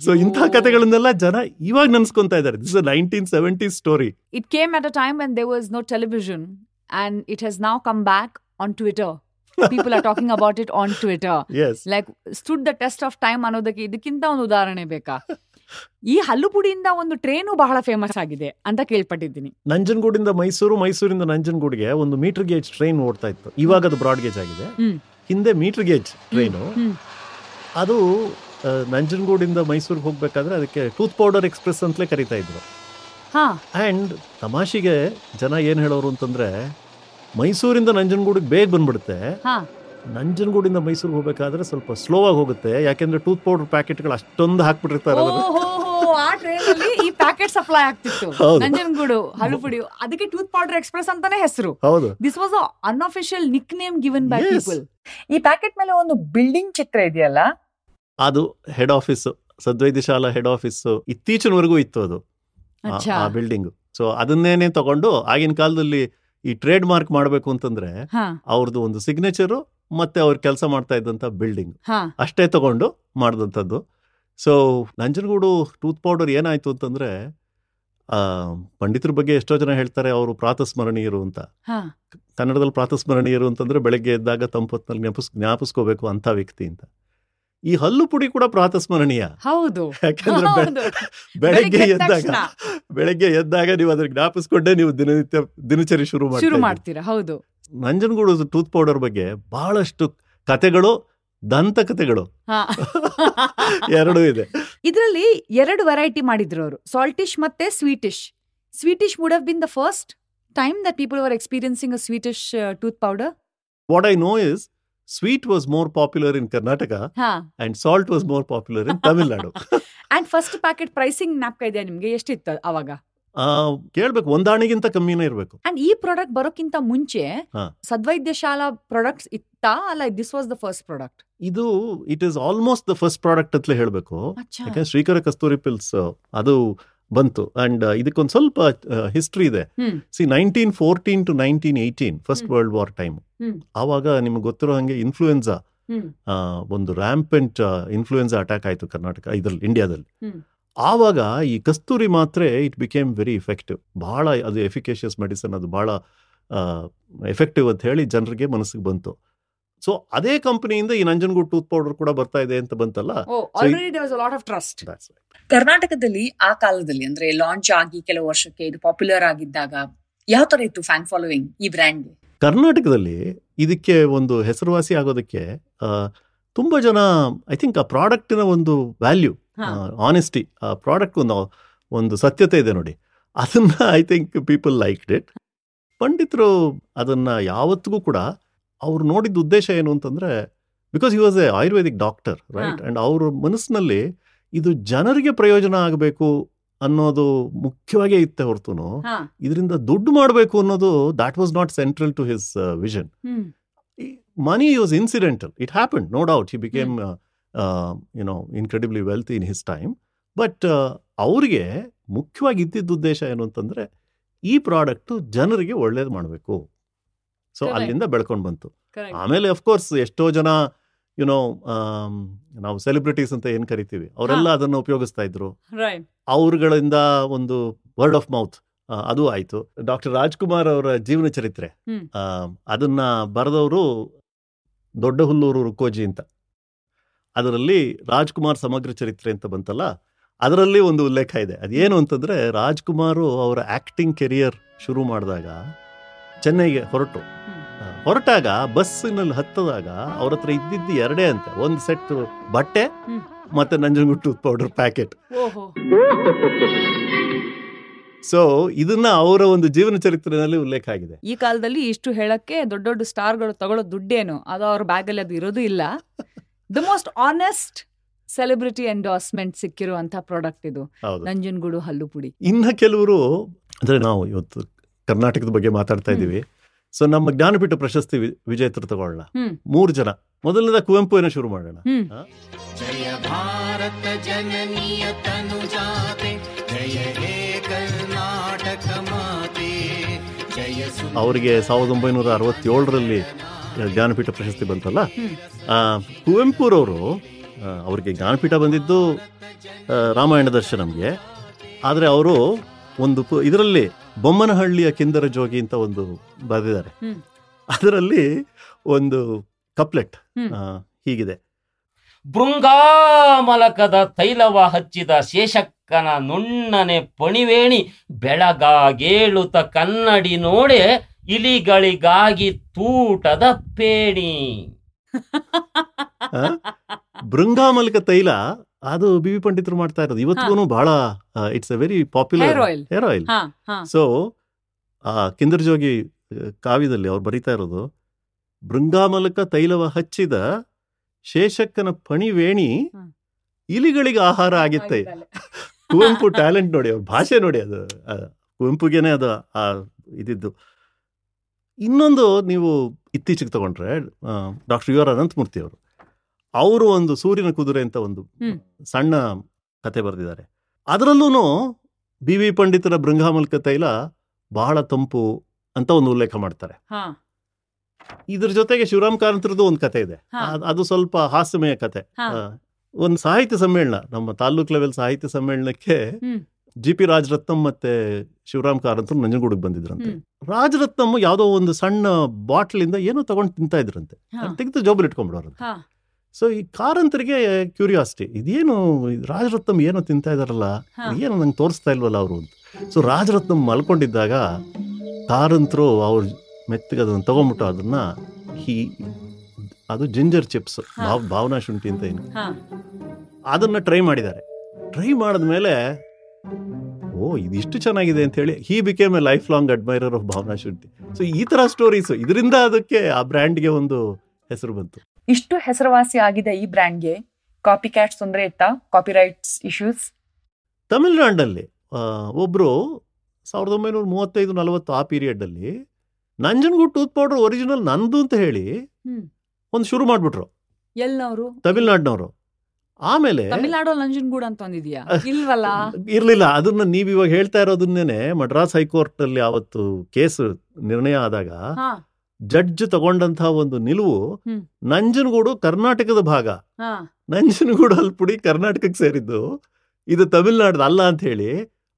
ಸೊ ಇಂಥ ಅಯ್ಯೋ. ಕಥೆಗಳನ್ನೆಲ್ಲ ಜನ ಇವಾಗ ನೆನ್ಸ್ಕೊಂತ ಇದ್ದಾರೆ this nineteen seventy story it came at a time and they was no television and it has now come back on Twitter. People are talking about it on Twitter. As like stood the test of time ಅನ್ನೋದಕ್ಕೆ ಇದಕ್ಕಿಂತ ಒಂದು ಉದಾಹರಣೆ ಬೇಕಾ? ಈ ಹಲ್ಲು ಪುಡಿಯಿಂದ ಒಂದು train ಬಹಳ famous ಆಗಿದೆ ಅಂತ ಕೇಳ್ಪಟ್ಟಿದ್ದೀನಿ. ನಂಜನಗೂಡಿಂದ ಮೈಸೂರು ಮೈಸೂರಿಂದ ನಂಜನಗೂಡಿಗೆ ಒಂದು ಮೀಟರ್ ಗೇಜ್ ಟ್ರೈನ್ ಓಡ್ತಾ ಇತ್ತು. ಇವಾಗ ಅದು ಬ್ರಾಡ್ ಗೇಜ್ ಆಗಿದೆ. ಹಿಂದೆ ಮೀಟರ್ ಗೇಜ್ ಟ್ರೈನು. ಅದು ನಂಜನಗೂಡಿಂದ ಮೈಸೂರಿಗೆ ಹೋಗ್ಬೇಕಾದ್ರೆ ಅದಕ್ಕೆ ಟೂತ್ ಪೌಡರ್ ಎಕ್ಸ್ಪ್ರೆಸ್ ಅಂತಲೇ ಕರಿತಾ ಇದ್ರು. ಆ್ಯಂಡ್ ತಮಾಷೆಗೆ ಜನ ಏನು ಹೇಳೋರು ಅಂತಂದ್ರೆ ಮೈಸೂರಿಂದ ನಂಜನಗೂಡಿಗೆ ಬೇಗ ಬಂದ್ಬಿಡುತ್ತೆ. ನಂಜನಗೂಡಿಂದ ಮೈಸೂರಿಗೆ ಹೋಗಬೇಕಾದ್ರೆ ಸ್ವಲ್ಪ ಸ್ಲೋ ಆಗಿ ಹೋಗುತ್ತೆ. ಯಾಕೆಂದ್ರೆ ಟೂತ್ ಪೌಡರ್ ಪ್ಯಾಕೆಟ್ಗಳು ಅಷ್ಟೊಂದು ಹಾಕ್ಬಿಟ್ಟಿರ್ತಾರೆ ಆ ಟ್ರೈನಲ್ಲಿ ಈ ಪ್ಯಾಕೆಟ್ ಸಪ್ಲೈ ಆಗ್ತಿತ್ತು. ನಂಜನಗೂಡು ಹಳುಪುಡಿ ಅದಕ್ಕೆ ಟೂತ್ ಪೌಡರ್ ಎಕ್ಸ್ಪ್ರೆಸ್ ಅಂತಾನೆ ಹೆಸರು. ಹೌದು. This was unofficial nickname given by people ಈ ಪ್ಯಾಕೆಟ್ ಮೇಲೆ ಒಂದು ಬಿಲ್ಡಿಂಗ್ ಚಿತ್ರ ಇದೆಯಲ್ಲ? ಅದು head office Sadvaidyashala head office ಇತ್ತೀಚಿನವರೆಗೂ ಇತ್ತು ಅದು. ಆ ಬಿಲ್ಡಿಂಗ್ ಸೊ ಅದನ್ನೇನೆ ತಗೊಂಡು ಆಗಿನ ಕಾಲದಲ್ಲಿ ಈ ಟ್ರೇಡ್ ಮಾರ್ಕ್ ಮಾಡಬೇಕು ಅಂತಂದ್ರೆ ಅವ್ರದ್ದು ಒಂದು ಸಿಗ್ನೇಚರು ಮತ್ತೆ ಅವ್ರು ಕೆಲಸ ಮಾಡ್ತಾ ಇದ್ದಂತ ಬಿಲ್ಡಿಂಗ್ ಅಷ್ಟೇ ತಗೊಂಡು ಮಾಡಿದಂಥದ್ದು. ಸೊ ನಂಜನಗೂಡು ಟೂತ್ ಪೌಡರ್ ಏನಾಯ್ತು ಅಂತಂದ್ರೆ ಆ, ಪಂಡಿತರ ಬಗ್ಗೆ ಎಷ್ಟೋ ಜನ ಹೇಳ್ತಾರೆ ಅವರು ಪ್ರಾತಸ್ಮರಣೀಯರು ಅಂತ. ಕನ್ನಡದಲ್ಲಿ ಪ್ರಾತಸ್ಮರಣೀಯರು ಅಂತಂದ್ರೆ ಬೆಳಗ್ಗೆ ಎದ್ದಾಗ ತಂಪೊತ್ನಲ್ಲಿ ಜ್ಞಾಪಿಸ್ ಜ್ಞಾಪಿಸ್ಕೋಬೇಕು ಅಂತ ವ್ಯಕ್ತಿ ಅಂತ. ಈ ಹಲ್ಲು ಪುಡಿ ಕೂಡ ಪ್ರಾತಸ್ಮರಣೀಯ. ಹೌದು. ಯಾಕಂದ್ರೆ ಬೆಳಗ್ಗೆ ಎದ್ದಾಗ ಬೆಳಗ್ಗೆ ಎದ್ದಾಗ ನೀವು ಅದ್ರ ಜ್ಞಾಪಿಸ್ಕೊಂಡೆ ನೀವು ದಿನನಿತ್ಯ ದಿನಚರಿ ಶುರು ಶುರು ಮಾಡ್ತೀರಾ ಮಾಡ್ತೀರಾ? ಹೌದು. ನಂಜನಗೂಡು ಟೂತ್ ಪೌಡರ್ ಬಗ್ಗೆ ಬಹಳಷ್ಟು ಕತೆಗಳು ದಂತ ಕತೆಗಳು ಎರಡು ಇದೆ. ಇದರಲ್ಲಿ ಎರಡು ವೆರೈಟಿ ಮಾಡಿದ್ರು ಅವರು. ಸಾಲ್ಟಿಶ್ ಮತ್ತೆ sweetish sweetish would have been the first time that people are experiencing a sweetish tooth powder what I know is sweet was more popular in Karnataka and salt was more popular in Tamil Nadu and first packet pricing ಜ್ಞಾಪಕ ಇದೆಯಾ ನಿಮ್ಗೆ? ಎಷ್ಟಿತ್ತು ಅವಾಗ? ಕೇಳ್ಬೇಕು ಒಂದಾಣಿಗಿಂತ ಕಮ್ಮಿನೇ ಇರಬೇಕು. And ಈ product ಬರೋಕ್ಕಿಂತ ಮುಂಚೆ. ಸದ್ವೈದ್ಯ ಶಾಲಾ ಪ್ರಾಡಕ್ಟ್ಸ್ ಇತ್ತಾ? ಅಲ್ಲ this was the first product ಇದು it is almost the first product ಅಂತಲೇ ಹೇಳಬೇಕು. ಯಾಕಂದ್ರೆ ಶ್ರೀಕರ ಕಸ್ತೂರಿ ಪಿಲ್ಸ್ ಅದು ಬಂತು. ಅಂಡ್ ಇದಕ್ಕೊಂದು ಸ್ವಲ್ಪ ಹಿಸ್ಟ್ರಿ ಇದೆ. ಹ್ಮ್. See nineteen fourteen to nineteen eighteen first world war time ಆವಾಗ ನಿಮ್ಗೆ ಗೊತ್ತಿರೋ ಹಾಗೆ ಇನ್ಫ್ಲೂಯೆನ್ಸಾ ಒಂದು ರ್ಯಾಂಪೆಂಟ್ ಇನ್ಫ್ಲೂಯೆನ್ಸಾ ಅಟ್ಯಾಕ್ ಆಯಿತು ಕರ್ನಾಟಕ ಇದರಲ್ಲಿ ಇಂಡಿಯಾದಲ್ಲಿ ಆವಾಗ ಈ ಕಸ್ತೂರಿ ಮಾತ್ರೆ ಇಟ್ ಬಿಕೇಮ್ ವೆರಿ ಎಫೆಕ್ಟಿವ್ ಭಾಳ ಅದು ಎಫಿಕೇಶಿಯಸ್ ಮೆಡಿಸಿನ್ ಅದು ಭಾಳ ಎಫೆಕ್ಟಿವ್ ಅಂತ ಹೇಳಿ ಜನರಿಗೆ ಮನಸ್ಸಿಗೆ ಬಂತು. ಸೊ ಅದೇ ಕಂಪನಿಯಿಂದ ಈ ನಂಜನಗೂಡು ಟೂತ್ ಪೌಡರ್ ಕೂಡ ಬರ್ತಾ ಇದೆ ಅಂತ ಬಂತಲ್ಲ? ಓ already there was a lot of trust ಕರ್ನಾಟಕದಲ್ಲಿ ಆ ಕಾಲದಲ್ಲಿ ಅಂದ್ರೆ ಲಾಂಚ್ ಆಗಿ ಕೆಲವು ವರ್ಷಕ್ಕೆ ಇದು ಪಾಪ್ಯುಲರ್ ಆಗಿದ್ದಾಗ ಯಾವ ತರ ಇತ್ತು ಫ್ಯಾನ್ ಫಾಲೋವಿಂಗ್ ಈ ಬ್ರ್ಯಾಂಡ್ ಕರ್ನಾಟಕದಲ್ಲಿ ಇದಕ್ಕೆ ಒಂದು ಹೆಸರುವಾಸಿ ಆಗೋದಕ್ಕೆ ಆ, ತುಂಬಾ ಜನ ಐ ಥಿಂಕ್ ಆ ಪ್ರಾಡಕ್ಟಿನ ಒಂದು ವ್ಯಾಲ್ಯೂ. ಆನೆಸ್ಟಿ ಆ ಪ್ರಾಡಕ್ಟ್ ಒಂದು ಒಂದು ಸತ್ಯತೆ ಇದೆ ನೋಡಿ. ಅದನ್ನ I think people like it ಪಂಡಿತರು ಅದನ್ನ ಯಾವತ್ತಿಗೂ ಕೂಡ ಅವ್ರು ನೋಡಿದ ಉದ್ದೇಶ ಏನು ಅಂತಂದ್ರೆ because you was a Ayurvedic doctor right and ಅವ್ರ ಮನಸ್ಸಿನಲ್ಲಿ ಇದು ಜನರಿಗೆ ಪ್ರಯೋಜನ ಆಗಬೇಕು ಅನ್ನೋದು ಮುಖ್ಯವಾಗೇ ಇತ್ತೆ ಹೊರತು ಹಾ. ಇದರಿಂದ ದುಡ್ಡು ಮಾಡಬೇಕು ಅನ್ನೋದು that was not central to his vision money was incidental it happen no doubt he became you know incredibly wealth in his time but ಅವ್ರಿಗೆ ಮುಖ್ಯವಾಗಿ ಇದ್ದಿದ್ದ ಉದ್ದೇಶ ಏನು ಅಂತಂದರೆ ಈ ಪ್ರಾಡಕ್ಟು ಜನರಿಗೆ ಒಳ್ಳೇದು ಮಾಡಬೇಕು. ಸೊ ಅಲ್ಲಿಂದ ಬೆಳ್ಕೊಂಡು ಬಂತು. ಆಮೇಲೆ ಅಫ್ಕೋರ್ಸ್ ಎಷ್ಟೋ ಜನ ಯುನೋ ನಾವು ಸೆಲೆಬ್ರಿಟೀಸ್ ಅಂತ ಏನು ಕರಿತೀವಿ? ಅವರೆಲ್ಲ ಅದನ್ನ ಉಪಯೋಗಿಸ್ತಾ ಇದ್ರು. ಅವ್ರಗಳಿಂದ ಒಂದು ವರ್ಡ್ ಆಫ್ ಮೌತ್ ಅದು ಆಯ್ತು. ಡಾಕ್ಟರ್ ರಾಜ್ಕುಮಾರ್ ಅವರ ಜೀವನ ಚರಿತ್ರೆ. ಅದನ್ನ ಬರೆದವರು ದೊಡ್ಡ ಹುಲ್ಲೂರು ರುಕೋಜಿ ಅಂತ. ಅದರಲ್ಲಿ ರಾಜ್ಕುಮಾರ್ ಸಮಗ್ರ ಚರಿತ್ರೆ ಅಂತ ಬಂತಲ್ಲ ಅದರಲ್ಲಿ ಒಂದು ಉಲ್ಲೇಖ ಇದೆ. ಅದೇನು ಅಂತಂದ್ರೆ ರಾಜ್ಕುಮಾರು ಅವರ ಆಕ್ಟಿಂಗ್ ಕೆರಿಯರ್ ಶುರು ಮಾಡಿದಾಗ ಚೆನ್ನೈಗೆ ಹೊರಟು. ಹೊರಟಾಗ ಬಸ್ಸಿನಲ್ಲಿ ಹತ್ತದಾಗ ಅವ್ರ ಹತ್ರ ಇದ್ದಿದ್ದು ಎರಡೇ ಅಂತೆ. ಒಂದು ಸೆಟ್ ಬಟ್ಟೆ ಮತ್ತೆ ಮತ್ತೆ ಟೂತ್ ಪೌಡರ್ ಪ್ಯಾಕೆಟ್ ಸೊ ಇದನ್ನ ಅವರ ಒಂದು ಜೀವನ ಚರಿತ್ರೆಯಲ್ಲಿ ಉಲ್ಲೇಖ ಆಗಿದೆ. ಈ ಕಾಲದಲ್ಲಿ ಇಷ್ಟು ಹೇಳಕ್ಕೆ ದೊಡ್ಡ ದೊಡ್ಡ ಸ್ಟಾರ್ಗಳು ತಗೊಳ್ಳೋ ದುಡ್ಡೇನು? ಅದು ಅವ್ರ ಬ್ಯಾಗಲ್ಲಿ ಅದು ಇರೋದು ಇಲ್ಲ. The most honest celebrity endorsement ಸಿಕ್ಕಿರುವಂತ product ಇದು. ನಂಜನಗೂಡು ಹಲ್ಲು ಪುಡಿ. ಇನ್ನ ಕೆಲವರು ಅಂದ್ರೆ ನಾವು ಇವತ್ತು ಕರ್ನಾಟಕದ ಬಗ್ಗೆ ಮಾತಾಡ್ತಾ ಇದ್ದೀವಿ. ಸೊ ನಮ್ಮ ಜ್ಞಾನಪೀಠ ಪ್ರಶಸ್ತಿ ವಿಜೇತರು ತಗೊಳ್ಳ ಮೂರು ಜನ. ಮೊದಲನೇದ ಕುವೆಂಪುವಿನ ಶುರು ಮಾಡೋಣ. ಜಯ ಭಾರತ ಜನನಿಯ ತನುಜಾತೆ ಜಯ ಕರ್ನಾಟಕ ಮಾತೆ ಜಯ ಅವರಿಗೆ ಸಾವಿರದ ಒಂಬೈನೂರ ಅರವತ್ತೇಳರಲ್ಲಿ ಜ್ಞಾನಪೀಠ ಪ್ರಶಸ್ತಿ ಬಂತಲ್ಲ? ಕುವೆಂಪುರವರು ಅವರಿಗೆ ಜ್ಞಾನಪೀಠ ಬಂದಿದ್ದು ರಾಮಾಯಣ ದರ್ಶನಂಗೆ ಆದರೆ ಅವರು ಒಂದು ಪು- ಇದರಲ್ಲಿ ಬೊಮ್ಮನಹಳ್ಳಿಯ ಕಿಂದರ ಜೋಗಿ ಅಂತ ಒಂದು ಬರೆದಿದ್ದಾರೆ. ಅದರಲ್ಲಿ ಒಂದು ಕಪ್ಲೆಟ್ ಹೀಗಿದೆ. ಭೃಂಗಾಮಲಕದ ತೈಲವ ಹಚ್ಚಿದ ಶೇಷಕ್ಕನ ನುಣ್ಣನೆ ಪಣಿವೇಣಿ ಬೆಳಗಾಗೇಳುತ್ತ ಕನ್ನಡಿ ನೋಡೆ ಇಲಿಗಳಿಗಾಗಿ ತೂಟದ ಪೇಣಿ. ಬೃಂಗಾಮಲಕ ಭೃಂಗಾಮಲಕ ತೈಲ ಅದು ಬಿ ವಿ ಪಂಡಿತರು ಮಾಡ್ತಾ ಇರೋದು. ಇವತ್ತಿಗೂ ಬಹಳ it's a very popular hair oil so ಆ ಕಿಂದರ್ಜೋಗಿ ಆ, ಕಾವ್ಯದಲ್ಲಿ ಅವ್ರು ಬರೀತಾ ಇರೋದು ಬೃಂಗಾಮಲಕ ತೈಲವ ಹಚ್ಚಿದ ಶೇಷಕ್ಕನ ಪಣಿವೇಣಿ. ಇಲಿಗಳಿಗೆ ಆಹಾರ ಆಗಿತ್ತೆ. ಕುವೆಂಪು ಟ್ಯಾಲೆಂಟ್ ನೋಡಿ ಅವ್ರ ಭಾಷೆ ನೋಡಿ ಅದು. ಕುವೆಂಪುಗೆನೆ ಅದು ಆ ಇದಿದ್ದು. ಇನ್ನೊಂದು ನೀವು ಇತ್ತೀಚೆಗೆ ತಗೊಂಡ್ರೆ ಡಾಕ್ಟರ್ ಯು ಆರ್ ಅನಂತಮೂರ್ತಿ ಅವರು. ಅವರು ಒಂದು ಸೂರ್ಯನ ಕುದುರೆ ಅಂತ ಒಂದು ಸಣ್ಣ ಕತೆ ಬರೆದಿದ್ದಾರೆ. ಅದರಲ್ಲೂ ಬಿ ವಿ ಪಂಡಿತರ ಬೃಂಗಾಮಲ್ಕ ತೈಲ ಬಹಳ ತಂಪು ಅಂತ ಒಂದು ಉಲ್ಲೇಖ ಮಾಡ್ತಾರೆ. ಇದ್ರ ಜೊತೆಗೆ ಶಿವರಾಮ್ ಕಾರಂತರದ್ದು ಒಂದು ಕತೆ ಇದೆ. ಅದು ಸ್ವಲ್ಪ ಹಾಸ್ಯಮಯ ಕತೆ. ಒಂದು ಸಾಹಿತ್ಯ ಸಮ್ಮೇಳನ ನಮ್ಮ ತಾಲೂಕ್ ಲೆವೆಲ್ ಸಾಹಿತ್ಯ ಸಮ್ಮೇಳನಕ್ಕೆ. ಜಿ ಪಿ ರಾಜರತ್ನಂ ಮತ್ತೆ ಶಿವರಾಮ್ ಕಾರಂತರು ನಂಜನಗೂಡಿಗೆ ಬಂದಿದ್ರಂತೆ. ರಾಜರತ್ನಂ ಯಾವುದೋ ಒಂದು ಸಣ್ಣ ಬಾಟ್ಲಿಂದ ಏನೋ ತಗೊಂಡು ತಿಂತಾ ಇದ್ರಂತೆ. ತೆಗೆದು ಜೋಬಲ್ ಇಟ್ಕೊಂಡ್ಬಿಡೋರಂತೆ ಹಾ. ಸೊ ಈ ಕಾರಂತರಿಗೆ ಕ್ಯೂರಿಯಾಸಿಟಿ ಇದೇನು ಇದು ರಾಜರತ್ನಂ ಏನೋ ತಿಂತಾ ಇದಾರಲ್ಲ ಏನು ನಂಗೆ ತೋರಿಸ್ತಾ ಇಲ್ವಲ್ಲ ಅವರು ಅಂತ. ಸೊ ರಾಜರತ್ನಂ ಮಲ್ಕೊಂಡಿದ್ದಾಗ ಕಾರಂತರು ಅವ್ರ ಮೆತ್ತಗೆ ಅದನ್ನು ತಗೊಂಬಿಟ್ಟು ಅದನ್ನ ಹಿ ಅದು ಜಿಂಜರ್ ಚಿಪ್ಸ್ ಭಾವ್ ಭಾವನಾ ಶುಂಠಿ ಅಂತ ಏನು. ಅದನ್ನ ಟ್ರೈ ಮಾಡಿದ್ದಾರೆ. ಟ್ರೈ ಮಾಡಿದ್ಮೇಲೆ ಓ ಇದಿಷ್ಟು ಚೆನ್ನಾಗಿದೆ ಅಂತ ಹೇಳಿ he became a lifelong admirer of Bhavana Shunthi. So ಈ ತರ ಸ್ಟೋರೀಸ್ ಇದರಿಂದ ಅದಕ್ಕೆ ಆ ಬ್ರ್ಯಾಂಡ್ಗೆ ಒಂದು ಹೆಸರು ಬಂತು. ಇಷ್ಟು ಹೆಸರುವಾಸಿ ಆಗಿದೆ ಈ ಬ್ರ್ಯಾಂಡ್ಗೆ. ಕಾಪಿ ಕ್ಯಾಟ್ಸ್ ತೊಂದರೆ ಇತ್ತಾ? ಕಾಪಿರೈಟ್ಸ್ ಇಶ್ಯೂಸ್ ತಮಿಳ್ನಾಡಲ್ಲಿ ಒಬ್ಬರು ಒಬ್ರು ಸಾವಿರದ ಒಂಬೈನೂರ ಮೂವತ್ತೈದು ನಲವತ್ತು ಆ ಪೀರಿಯಡ್ ಅಲ್ಲಿ ನಂಜನಗೂಡು ಟೂತ್ ಪೌಡರ್ ಒರಿಜಿನಲ್ ನಂದು ಅಂತ ಹೇಳಿ. ಒಂದು ಶುರು ಮಾಡ್ಬಿಟ್ರು. ಎಲ್ಲವರು ತಮಿಳ್ನಾಡಿನವರು. ಆಮೇಲೆ ತಮಿಳ್ನಾಡು ನಂಜನಗೂಡು ಅಂತ ಒಂದಿದ್ಯಾ ಇಲ್ವಲ್ಲ? ಇರ್ಲಿಲ್ಲ. ಅದನ್ನ ನೀವು ಇವಾಗ ಹೇಳ್ತಾ ಇರೋದನ್ನೇನೆ ಮಡ್ರಾಸ್ ಹೈಕೋರ್ಟ್ ಅಲ್ಲಿ ಅವತ್ತು ಕೇಸ್ ನಿರ್ಣಯ ಆದಾಗ ಜಡ್ಜ್ ತಗೊಂಡಂತಹ ಒಂದು ನಿಲುವು ನಂಜನಗೂಡು ಕರ್ನಾಟಕದ ಭಾಗ ಹಾ ನಂಜನಗೂಡು ಅಲ್ಪುಡಿ ಕರ್ನಾಟಕಕ್ಕೆ ಸೇರಿದ್ದು ಇದು ತಮಿಳ್ನಾಡ್ದು ಅಲ್ಲ ಅಂತ ಹೇಳಿ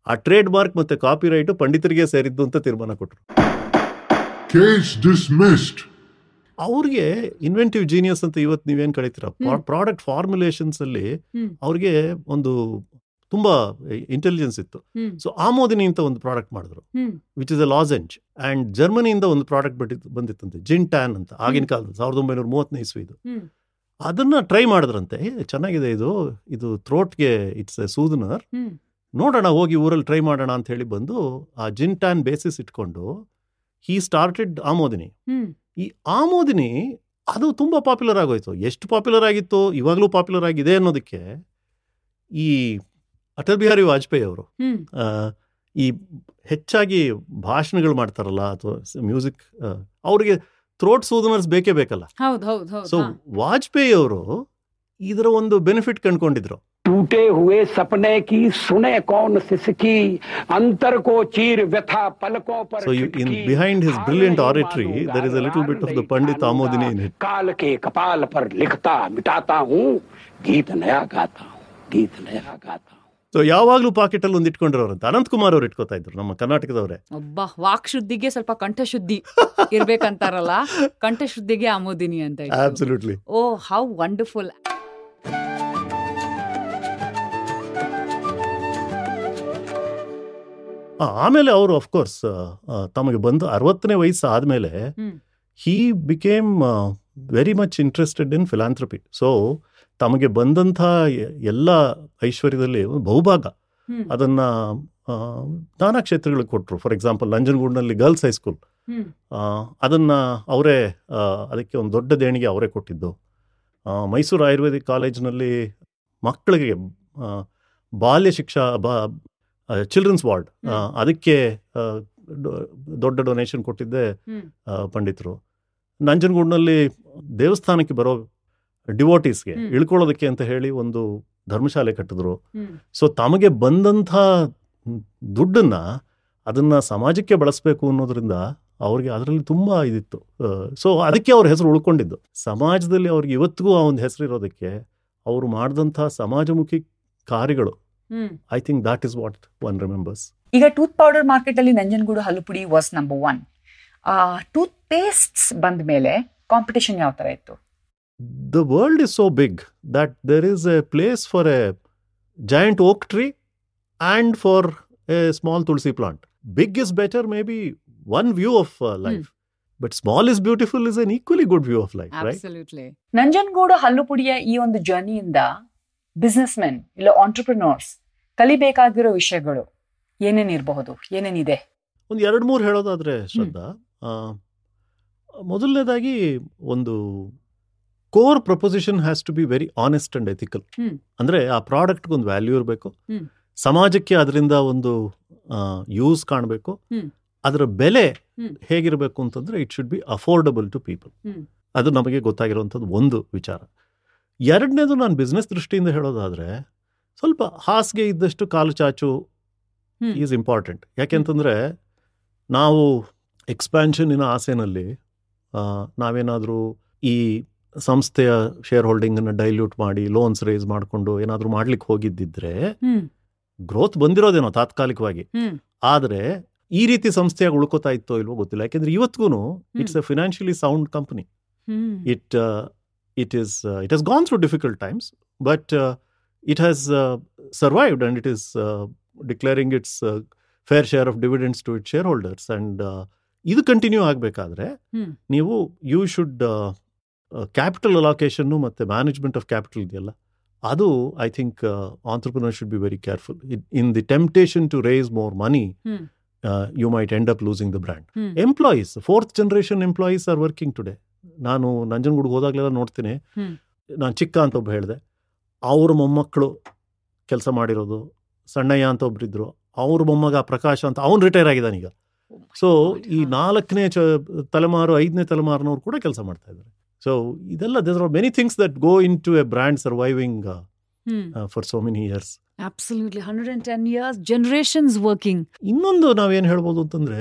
ಆ ಟ್ರೇಡ್ ಮಾರ್ಕ್ ಮತ್ತೆ ಕಾಪಿ ರೈಟ್ ಪಂಡಿತರಿಗೆ ಸೇರಿದ್ದು ಅಂತ ತೀರ್ಮಾನ ಕೊಟ್ಟರು Case dismissed. ಅವ್ರಿಗೆ ಇನ್ವೆಂಟಿವ್ ಜೀನಿಯಸ್ ಅಂತ ಇವತ್ತು ನೀವೇನ್ ಕಳಿತೀರ. ಪ್ರಾಡಕ್ಟ್ ಫಾರ್ಮುಲೇಷನ್ಸ್ ಅಲ್ಲಿ. ಅವ್ರಿಗೆ ಒಂದು ತುಂಬಾ ಇಂಟೆಲಿಜೆನ್ಸ್ ಇತ್ತು. ಸೊ ಆಮೋದಿನಿ ಅಂತ ಒಂದು ಪ್ರಾಡಕ್ಟ್ ಮಾಡಿದ್ರು. Which is a lozenge and ಜರ್ಮನಿಯಿಂದ ಒಂದು ಪ್ರಾಡಕ್ಟ್ ಬಂದಿತ್ತಂತೆ. ಜಿನ್ ಟ್ಯಾನ್ ಅಂತ ಆಗಿನ ಕಾಲದ ಸಾವಿರದ ಒಂಬೈನೂರ ಮೂವತ್ತನೇ ಇಸ್ವಿ ಇದು ಅದನ್ನ ಟ್ರೈ ಮಾಡಿದ್ರಂತೆ. ಚೆನ್ನಾಗಿದೆ ಇದು. ಇದು ಥ್ರೋಟ್ಗೆ ಇಟ್ಸ್ ಎ ಸೂದನರ್ ನೋಡೋಣ ಹೋಗಿ ಊರಲ್ಲಿ ಟ್ರೈ ಮಾಡೋಣ ಅಂತ ಹೇಳಿ ಬಂದು ಆ ಜಿನ್ ಟ್ಯಾನ್ ಬೇಸಿಸ್ ಇಟ್ಕೊಂಡು ಹಿ ಸ್ಟಾರ್ಟೆಡ್ ಆಮೋದಿನಿ. ಈ ಆಮೋದಿನಿ ಅದು ತುಂಬ ಪಾಪ್ಯುಲರ್ ಆಗೋಯ್ತು. ಎಷ್ಟು ಪಾಪ್ಯುಲರ್ ಆಗಿತ್ತು? ಇವಾಗಲೂ ಪಾಪ್ಯುಲರ್ ಆಗಿದೆ ಅನ್ನೋದಕ್ಕೆ ಈ ಅಟಲ್ ಬಿಹಾರಿ ವಾಜಪೇಯಿ ಅವರು ಹ್ಮ್ ಆ, ಈ ಹೆಚ್ಚಾಗಿ ಭಾಷಣಗಳು ಮಾಡ್ತಾರಲ್ಲ ಅಥವಾ ಮ್ಯೂಸಿಕ್ ಅವ್ರಿಗೆ ಥ್ರೋಟ್ ಸೂದನರ್ಸ್ ಬೇಕೇ ಬೇಕಲ್ಲ ಹೌದ್ ಹೌದ್ ಹೌದ್ ಸೊ ಹಾ. ವಾಜಪೇಯಿ ಅವರು ಇದರ ಒಂದು ಬೆನಿಫಿಟ್ ಕಂಡ್ಕೊಂಡಿದ್ರು टूटे हुए सपने की सुने कौन सिसकी अंतर को चीर व्यथा पलकों पर So you, in छिटकी, behind his हार brilliant नहीं oratory, मानूंगा, there is a little हार bit of the नहीं Pandit मानूंगा। Amodini in it. काल के कपाल पर लिखता मिटाता हूँ गीत नया गाता हूँ गीत नया गाता हूँ ಸೊ ಯಾವಾಗ್ಲೂ ಪಾಕೆಟ್ ಅಲ್ಲಿ ಒಂದು ಅಂತ. ಅನಂತ್ ಕುಮಾರ್ ಅವ್ರು ಇಟ್ಕೋತಾ ಇದ್ರು ನಮ್ಮ ಕರ್ನಾಟಕದವರೇ. ಒಬ್ಬ ವಾಕ್ ಶುದ್ಧಿಗೆ ಸ್ವಲ್ಪ ಕಂಠಶುದ್ಧಿ ಇರ್ಬೇಕಂತಾರಲ್ಲ? ಕಂಠಶುದ್ಧಿಗೆ ಆಮೋದಿನಿ ಅಂತ ಇತ್ತು. ಅಬ್ಸಲ್ಯೂಟ್ಲಿ ಓ ಹೌ ವಂಡರ್ಫುಲ್ ಆಮೇಲೆ ಅವರು ಅಫ್ಕೋರ್ಸ್ ತಮಗೆ ಬಂದು ಅರವತ್ತನೇ ವಯಸ್ಸು ಆದಮೇಲೆ he he became very much interested in philanthropy so ತಮಗೆ ಬಂದಂಥ ಎಲ್ಲ ಐಶ್ವರ್ಯದಲ್ಲಿ ಒಂದು ಬಹುಭಾಗ. ಅದನ್ನು ನಾನಾ ಕ್ಷೇತ್ರಗಳಿಗೆ ಕೊಟ್ಟರು ಫಾರ್ ಎಕ್ಸಾಂಪಲ್ ನಂಜನಗೂಡಿನಲ್ಲಿ ಗರ್ಲ್ಸ್ ಹೈಸ್ಕೂಲ್. ಅದನ್ನು ಅವರೇ ಅದಕ್ಕೆ ಒಂದು ದೊಡ್ಡ ದೇಣಿಗೆ ಅವರೇ ಕೊಟ್ಟಿದ್ದು. ಮೈಸೂರು ಆಯುರ್ವೇದಿಕ್ ಕಾಲೇಜಿನಲ್ಲಿ ಮಕ್ಕಳಿಗೆ ಬಾಲ್ಯ ಶಿಕ್ಷಾ ಬಾ ಚಿಲ್ಡ್ರನ್ಸ್ ವಾರ್ಡ್ ಅದಕ್ಕೆ ದೊಡ್ಡ ಡೊನೇಷನ್ ಕೊಟ್ಟಿದ್ದೆ ಪಂಡಿತರು. ನಂಜನಗೂಡಿನಲ್ಲಿ ದೇವಸ್ಥಾನಕ್ಕೆ ಬರೋ ಡಿವೋಟೀಸ್ಗೆ. ಇಳ್ಕೊಳ್ಳೋದಕ್ಕೆ ಅಂತ ಹೇಳಿ ಒಂದು ಧರ್ಮಶಾಲೆ ಕಟ್ಟಿದ್ರು. ಸೊ ತಮಗೆ ಬಂದಂಥ ದುಡ್ಡನ್ನ ಅದನ್ನ ಸಮಾಜಕ್ಕೆ ಬಳಸಬೇಕು ಅನ್ನೋದ್ರಿಂದ ಅವ್ರಿಗೆ ಅದರಲ್ಲಿ ತುಂಬಾ ಇದಿತ್ತು ಸೊ ಅದಕ್ಕೆ ಅವ್ರ ಹೆಸರು ಉಳ್ಕೊಂಡಿದ್ದು ಸಮಾಜದಲ್ಲಿ ಅವ್ರಿಗೆ ಇವತ್ತಿಗೂ ಆ ಒಂದು ಹೆಸರು ಇರೋದಕ್ಕೆ ಅವರು ಮಾಡಿದಂಥ ಸಮಾಜಮುಖಿ ಕಾರ್ಯಗಳು. I think that is what one remembers ಈಗ ಟೂತ್ ಪೌಡರ್ ಮಾರ್ಕೆಟ್ ಅಲ್ಲಿ Nanjangud ಹಲುಪುಡಿ was number one tooth pastes ಬಂದ ಮೇಲೆ ಕಾಂಪಿಟೇಷನ್ ಯಾವ ತರ ಇತ್ತು the world is so big that there is a place for a giant oak tree and for a small tulsi plant. Big is better, maybe one view of uh, life. But small is beautiful is an equally good view of life, right? Absolutely. Nanjangud ಹಲ್ಲುಪುಡಿಯ ಈ ಒಂದು ಜರ್ನಿಯಿಂದ business men ಇಲ್ಲ entrepreneurs ಕಲಿಬೇಕಾಗಿರೋ ವಿಷಯಗಳು ಏನೇನಿರಬಹುದು ಏನೇನಿದೆ ಒಂದು ಎರಡು ಮೂರು ಹೇಳೋದಾದ್ರೆ ಶ್ರದ್ಧಾ ಆ, ಮೊದಲನೇದಾಗಿ ಒಂದು core proposition has to be very honest and ethical. ಅಂದ್ರೆ ಆ ಪ್ರಾಡಕ್ಟ್ಗೆ ಒಂದು ವ್ಯಾಲ್ಯೂ ಇರಬೇಕು. ಸಮಾಜಕ್ಕೆ ಅದರಿಂದ ಒಂದು ಯೂಸ್ ಕಾಣಬೇಕು. ಅದರ ಬೆಲೆ ಹೇಗಿರಬೇಕು ಅಂತಂದ್ರೆ it should be affordable to people ಅದು ನಮಗೆ ಗೊತ್ತಾಗಿರುವಂಥದ್ದು ಒಂದು ವಿಚಾರ. ಎರಡನೇದು ನಾನು ಬಿಸ್ನೆಸ್ ದೃಷ್ಟಿಯಿಂದ ಹೇಳೋದಾದ್ರೆ ಸ್ವಲ್ಪ ಹಾಸಿಗೆ ಇದ್ದಷ್ಟು ಕಾಲು ಚಾಚು. ಈಸ್ ಇಂಪಾರ್ಟೆಂಟ್ ಯಾಕೆಂತಂದ್ರೆ ನಾವು ಎಕ್ಸ್ಪ್ಯಾನ್ಷನ್ನಿನ ಆಸೆನಲ್ಲಿ ನಾವೇನಾದರೂ ಈ ಸಂಸ್ಥೆಯ ಶೇರ್ ಹೋಲ್ಡಿಂಗನ್ನು ಡೈಲ್ಯೂಟ್ ಮಾಡಿ ಲೋನ್ಸ್ ರೇಸ್ ಮಾಡಿಕೊಂಡು ಏನಾದರೂ ಮಾಡ್ಲಿಕ್ಕೆ ಹೋಗಿದ್ದಿದ್ರೆ. ಗ್ರೋತ್ ಬಂದಿರೋದೇನೋ ತಾತ್ಕಾಲಿಕವಾಗಿ. ಆದರೆ ಈ ರೀತಿ ಸಂಸ್ಥೆಯಾಗಿ ಉಳ್ಕೋತಾ ಇತ್ತೋ ಇಲ್ವೋ ಗೊತ್ತಿಲ್ಲ. ಯಾಕೆಂದ್ರೆ ಇವತ್ತಿಗೂ it's a financially sound company it it is it has gone through difficult times but it has survived and it is declaring its fair share of dividends to it shareholders uh, ಇದು continue ಆಗಬೇಕಾದ್ರೆ. ನೀವು you should capital ಅಲೋಕೇಶನ್ನು ಮತ್ತು management of capital ಇದೆಯಲ್ಲ? ಅದು I think entrepreneur should be very careful in the temptation to raise more money you might end up losing the brand employees fourth generation employees are working today ನಾನು ನಂಜನಗೂಡಿಗೆ ಹೋದಾಗಲೆಲ್ಲ ನೋಡ್ತೀನಿ. ನಾನು ಚಿಕ್ಕ ಅಂತ ಒಬ್ಬ ಹೇಳಿದೆ. ಅವ್ರ ಮೊಮ್ಮಕ್ಕಳು ಕೆಲಸ ಮಾಡಿರೋದು ಸಣ್ಣಯ್ಯ ಅಂತ ಒಬ್ರಿದ್ರು ಅವ್ರ ಮೊಮ್ಮಗ ಪ್ರಕಾಶ್ ಅಂತ ಅವ್ನು ರಿಟೈರ್ ಆಗಿದ್ದಾನೀಗ. ಸೊ ಈ ನಾಲ್ಕನೇ ಚ ತಲೆಮಾರು ಐದನೇ ತಲೆಮಾರಿನವ್ರು ಕೂಡ ಕೆಲಸ ಮಾಡ್ತಾ ಇದ್ದಾರೆ. ಸೊ ಇದೆಲ್ಲ there are many things that go into a brand surviving. For so many years absolutely hundred ten years generations working ಇನ್ನೊಂದು ನಾವೇನು ಹೇಳ್ಬೋದು ಅಂತಂದ್ರೆ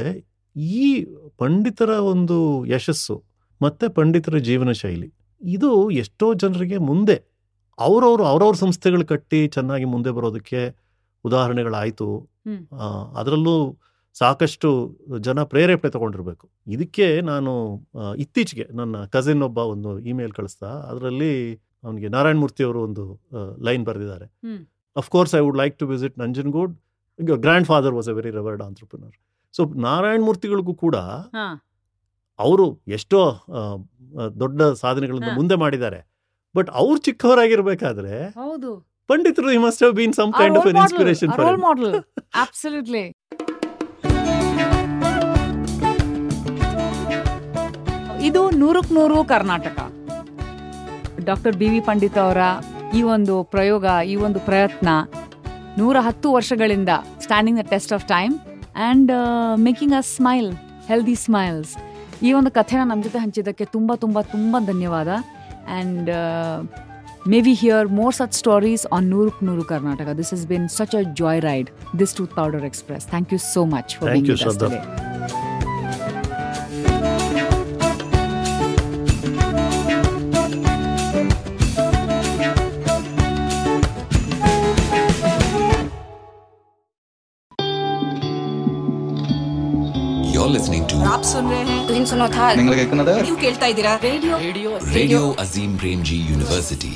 ಈ ಪಂಡಿತರ ಒಂದು ಯಶಸ್ಸು ಮತ್ತೆ ಪಂಡಿತರ ಜೀವನ ಶೈಲಿ ಇದು ಎಷ್ಟೋ ಜನರಿಗೆ ಮುಂದೆ ಅವರವರು ಅವ್ರವ್ರ ಸಂಸ್ಥೆಗಳು ಕಟ್ಟಿ ಚೆನ್ನಾಗಿ ಮುಂದೆ ಬರೋದಕ್ಕೆ ಉದಾಹರಣೆಗಳಾಯಿತು. ಅದರಲ್ಲೂ ಸಾಕಷ್ಟು ಜನ ಪ್ರೇರೇಪಣೆ ತಗೊಂಡಿರ್ಬೇಕು. ಇದಕ್ಕೆ ನಾನು ಇತ್ತೀಚೆಗೆ ನನ್ನ ಕಸಿನ್ ಒಬ್ಬ ಒಂದು ಇಮೇಲ್ ಕಳಿಸ್ತಾ ಅದರಲ್ಲಿ ಅವನಿಗೆ ನಾರಾಯಣ ಮೂರ್ತಿ ಅವರು ಒಂದು ಲೈನ್ ಬರೆದಿದ್ದಾರೆ. Of course of course I would like to visit Nanjangud grandfather was a very revered entrepreneur so Narayana ಮೂರ್ತಿಗಳಿಗೂ ಕೂಡ. ಅವರು ಎಷ್ಟೋ ದೊಡ್ಡ ಸಾಧನೆಗಳನ್ನು ಮುಂದೆ ಮಾಡಿದ್ದಾರೆ. ಬಟ್ ಅವ್ರು ಚಿಕ್ಕವರಾಗಿರ್ಬೇಕಾದ್ರೆ ಪಂಡಿತರು must have been some kind of inspiration for model absolutely ಇದು ನೂರಕ್ ನೂರು Karnataka. Doctor B V Pandit ಅವರ ಈ ಒಂದು ಪ್ರಯೋಗ ಈ ಒಂದು ಪ್ರಯತ್ನ ನೂರ ಹತ್ತು ವರ್ಷಗಳಿಂದ standing the test of time and making a smile healthy smiles ಈ ಒಂದು ಕಥೆನ ನಮ್ಮ ಜೊತೆ ಹಂಚಿದ್ದಕ್ಕೆ ತುಂಬ ತುಂಬ ತುಂಬ ಧನ್ಯವಾದ. And may we hear more such stories on Nuruk been such a joy ride this tooth powder express thank you so much for आप सुन रहे हैं तुम सुनो था നിങ്ങൾ കേൾക്കുന്നത് ನೀವು ಕೇಳ್ತಾ ಇದ್ದೀರಾ radio Radio Azim Premji University.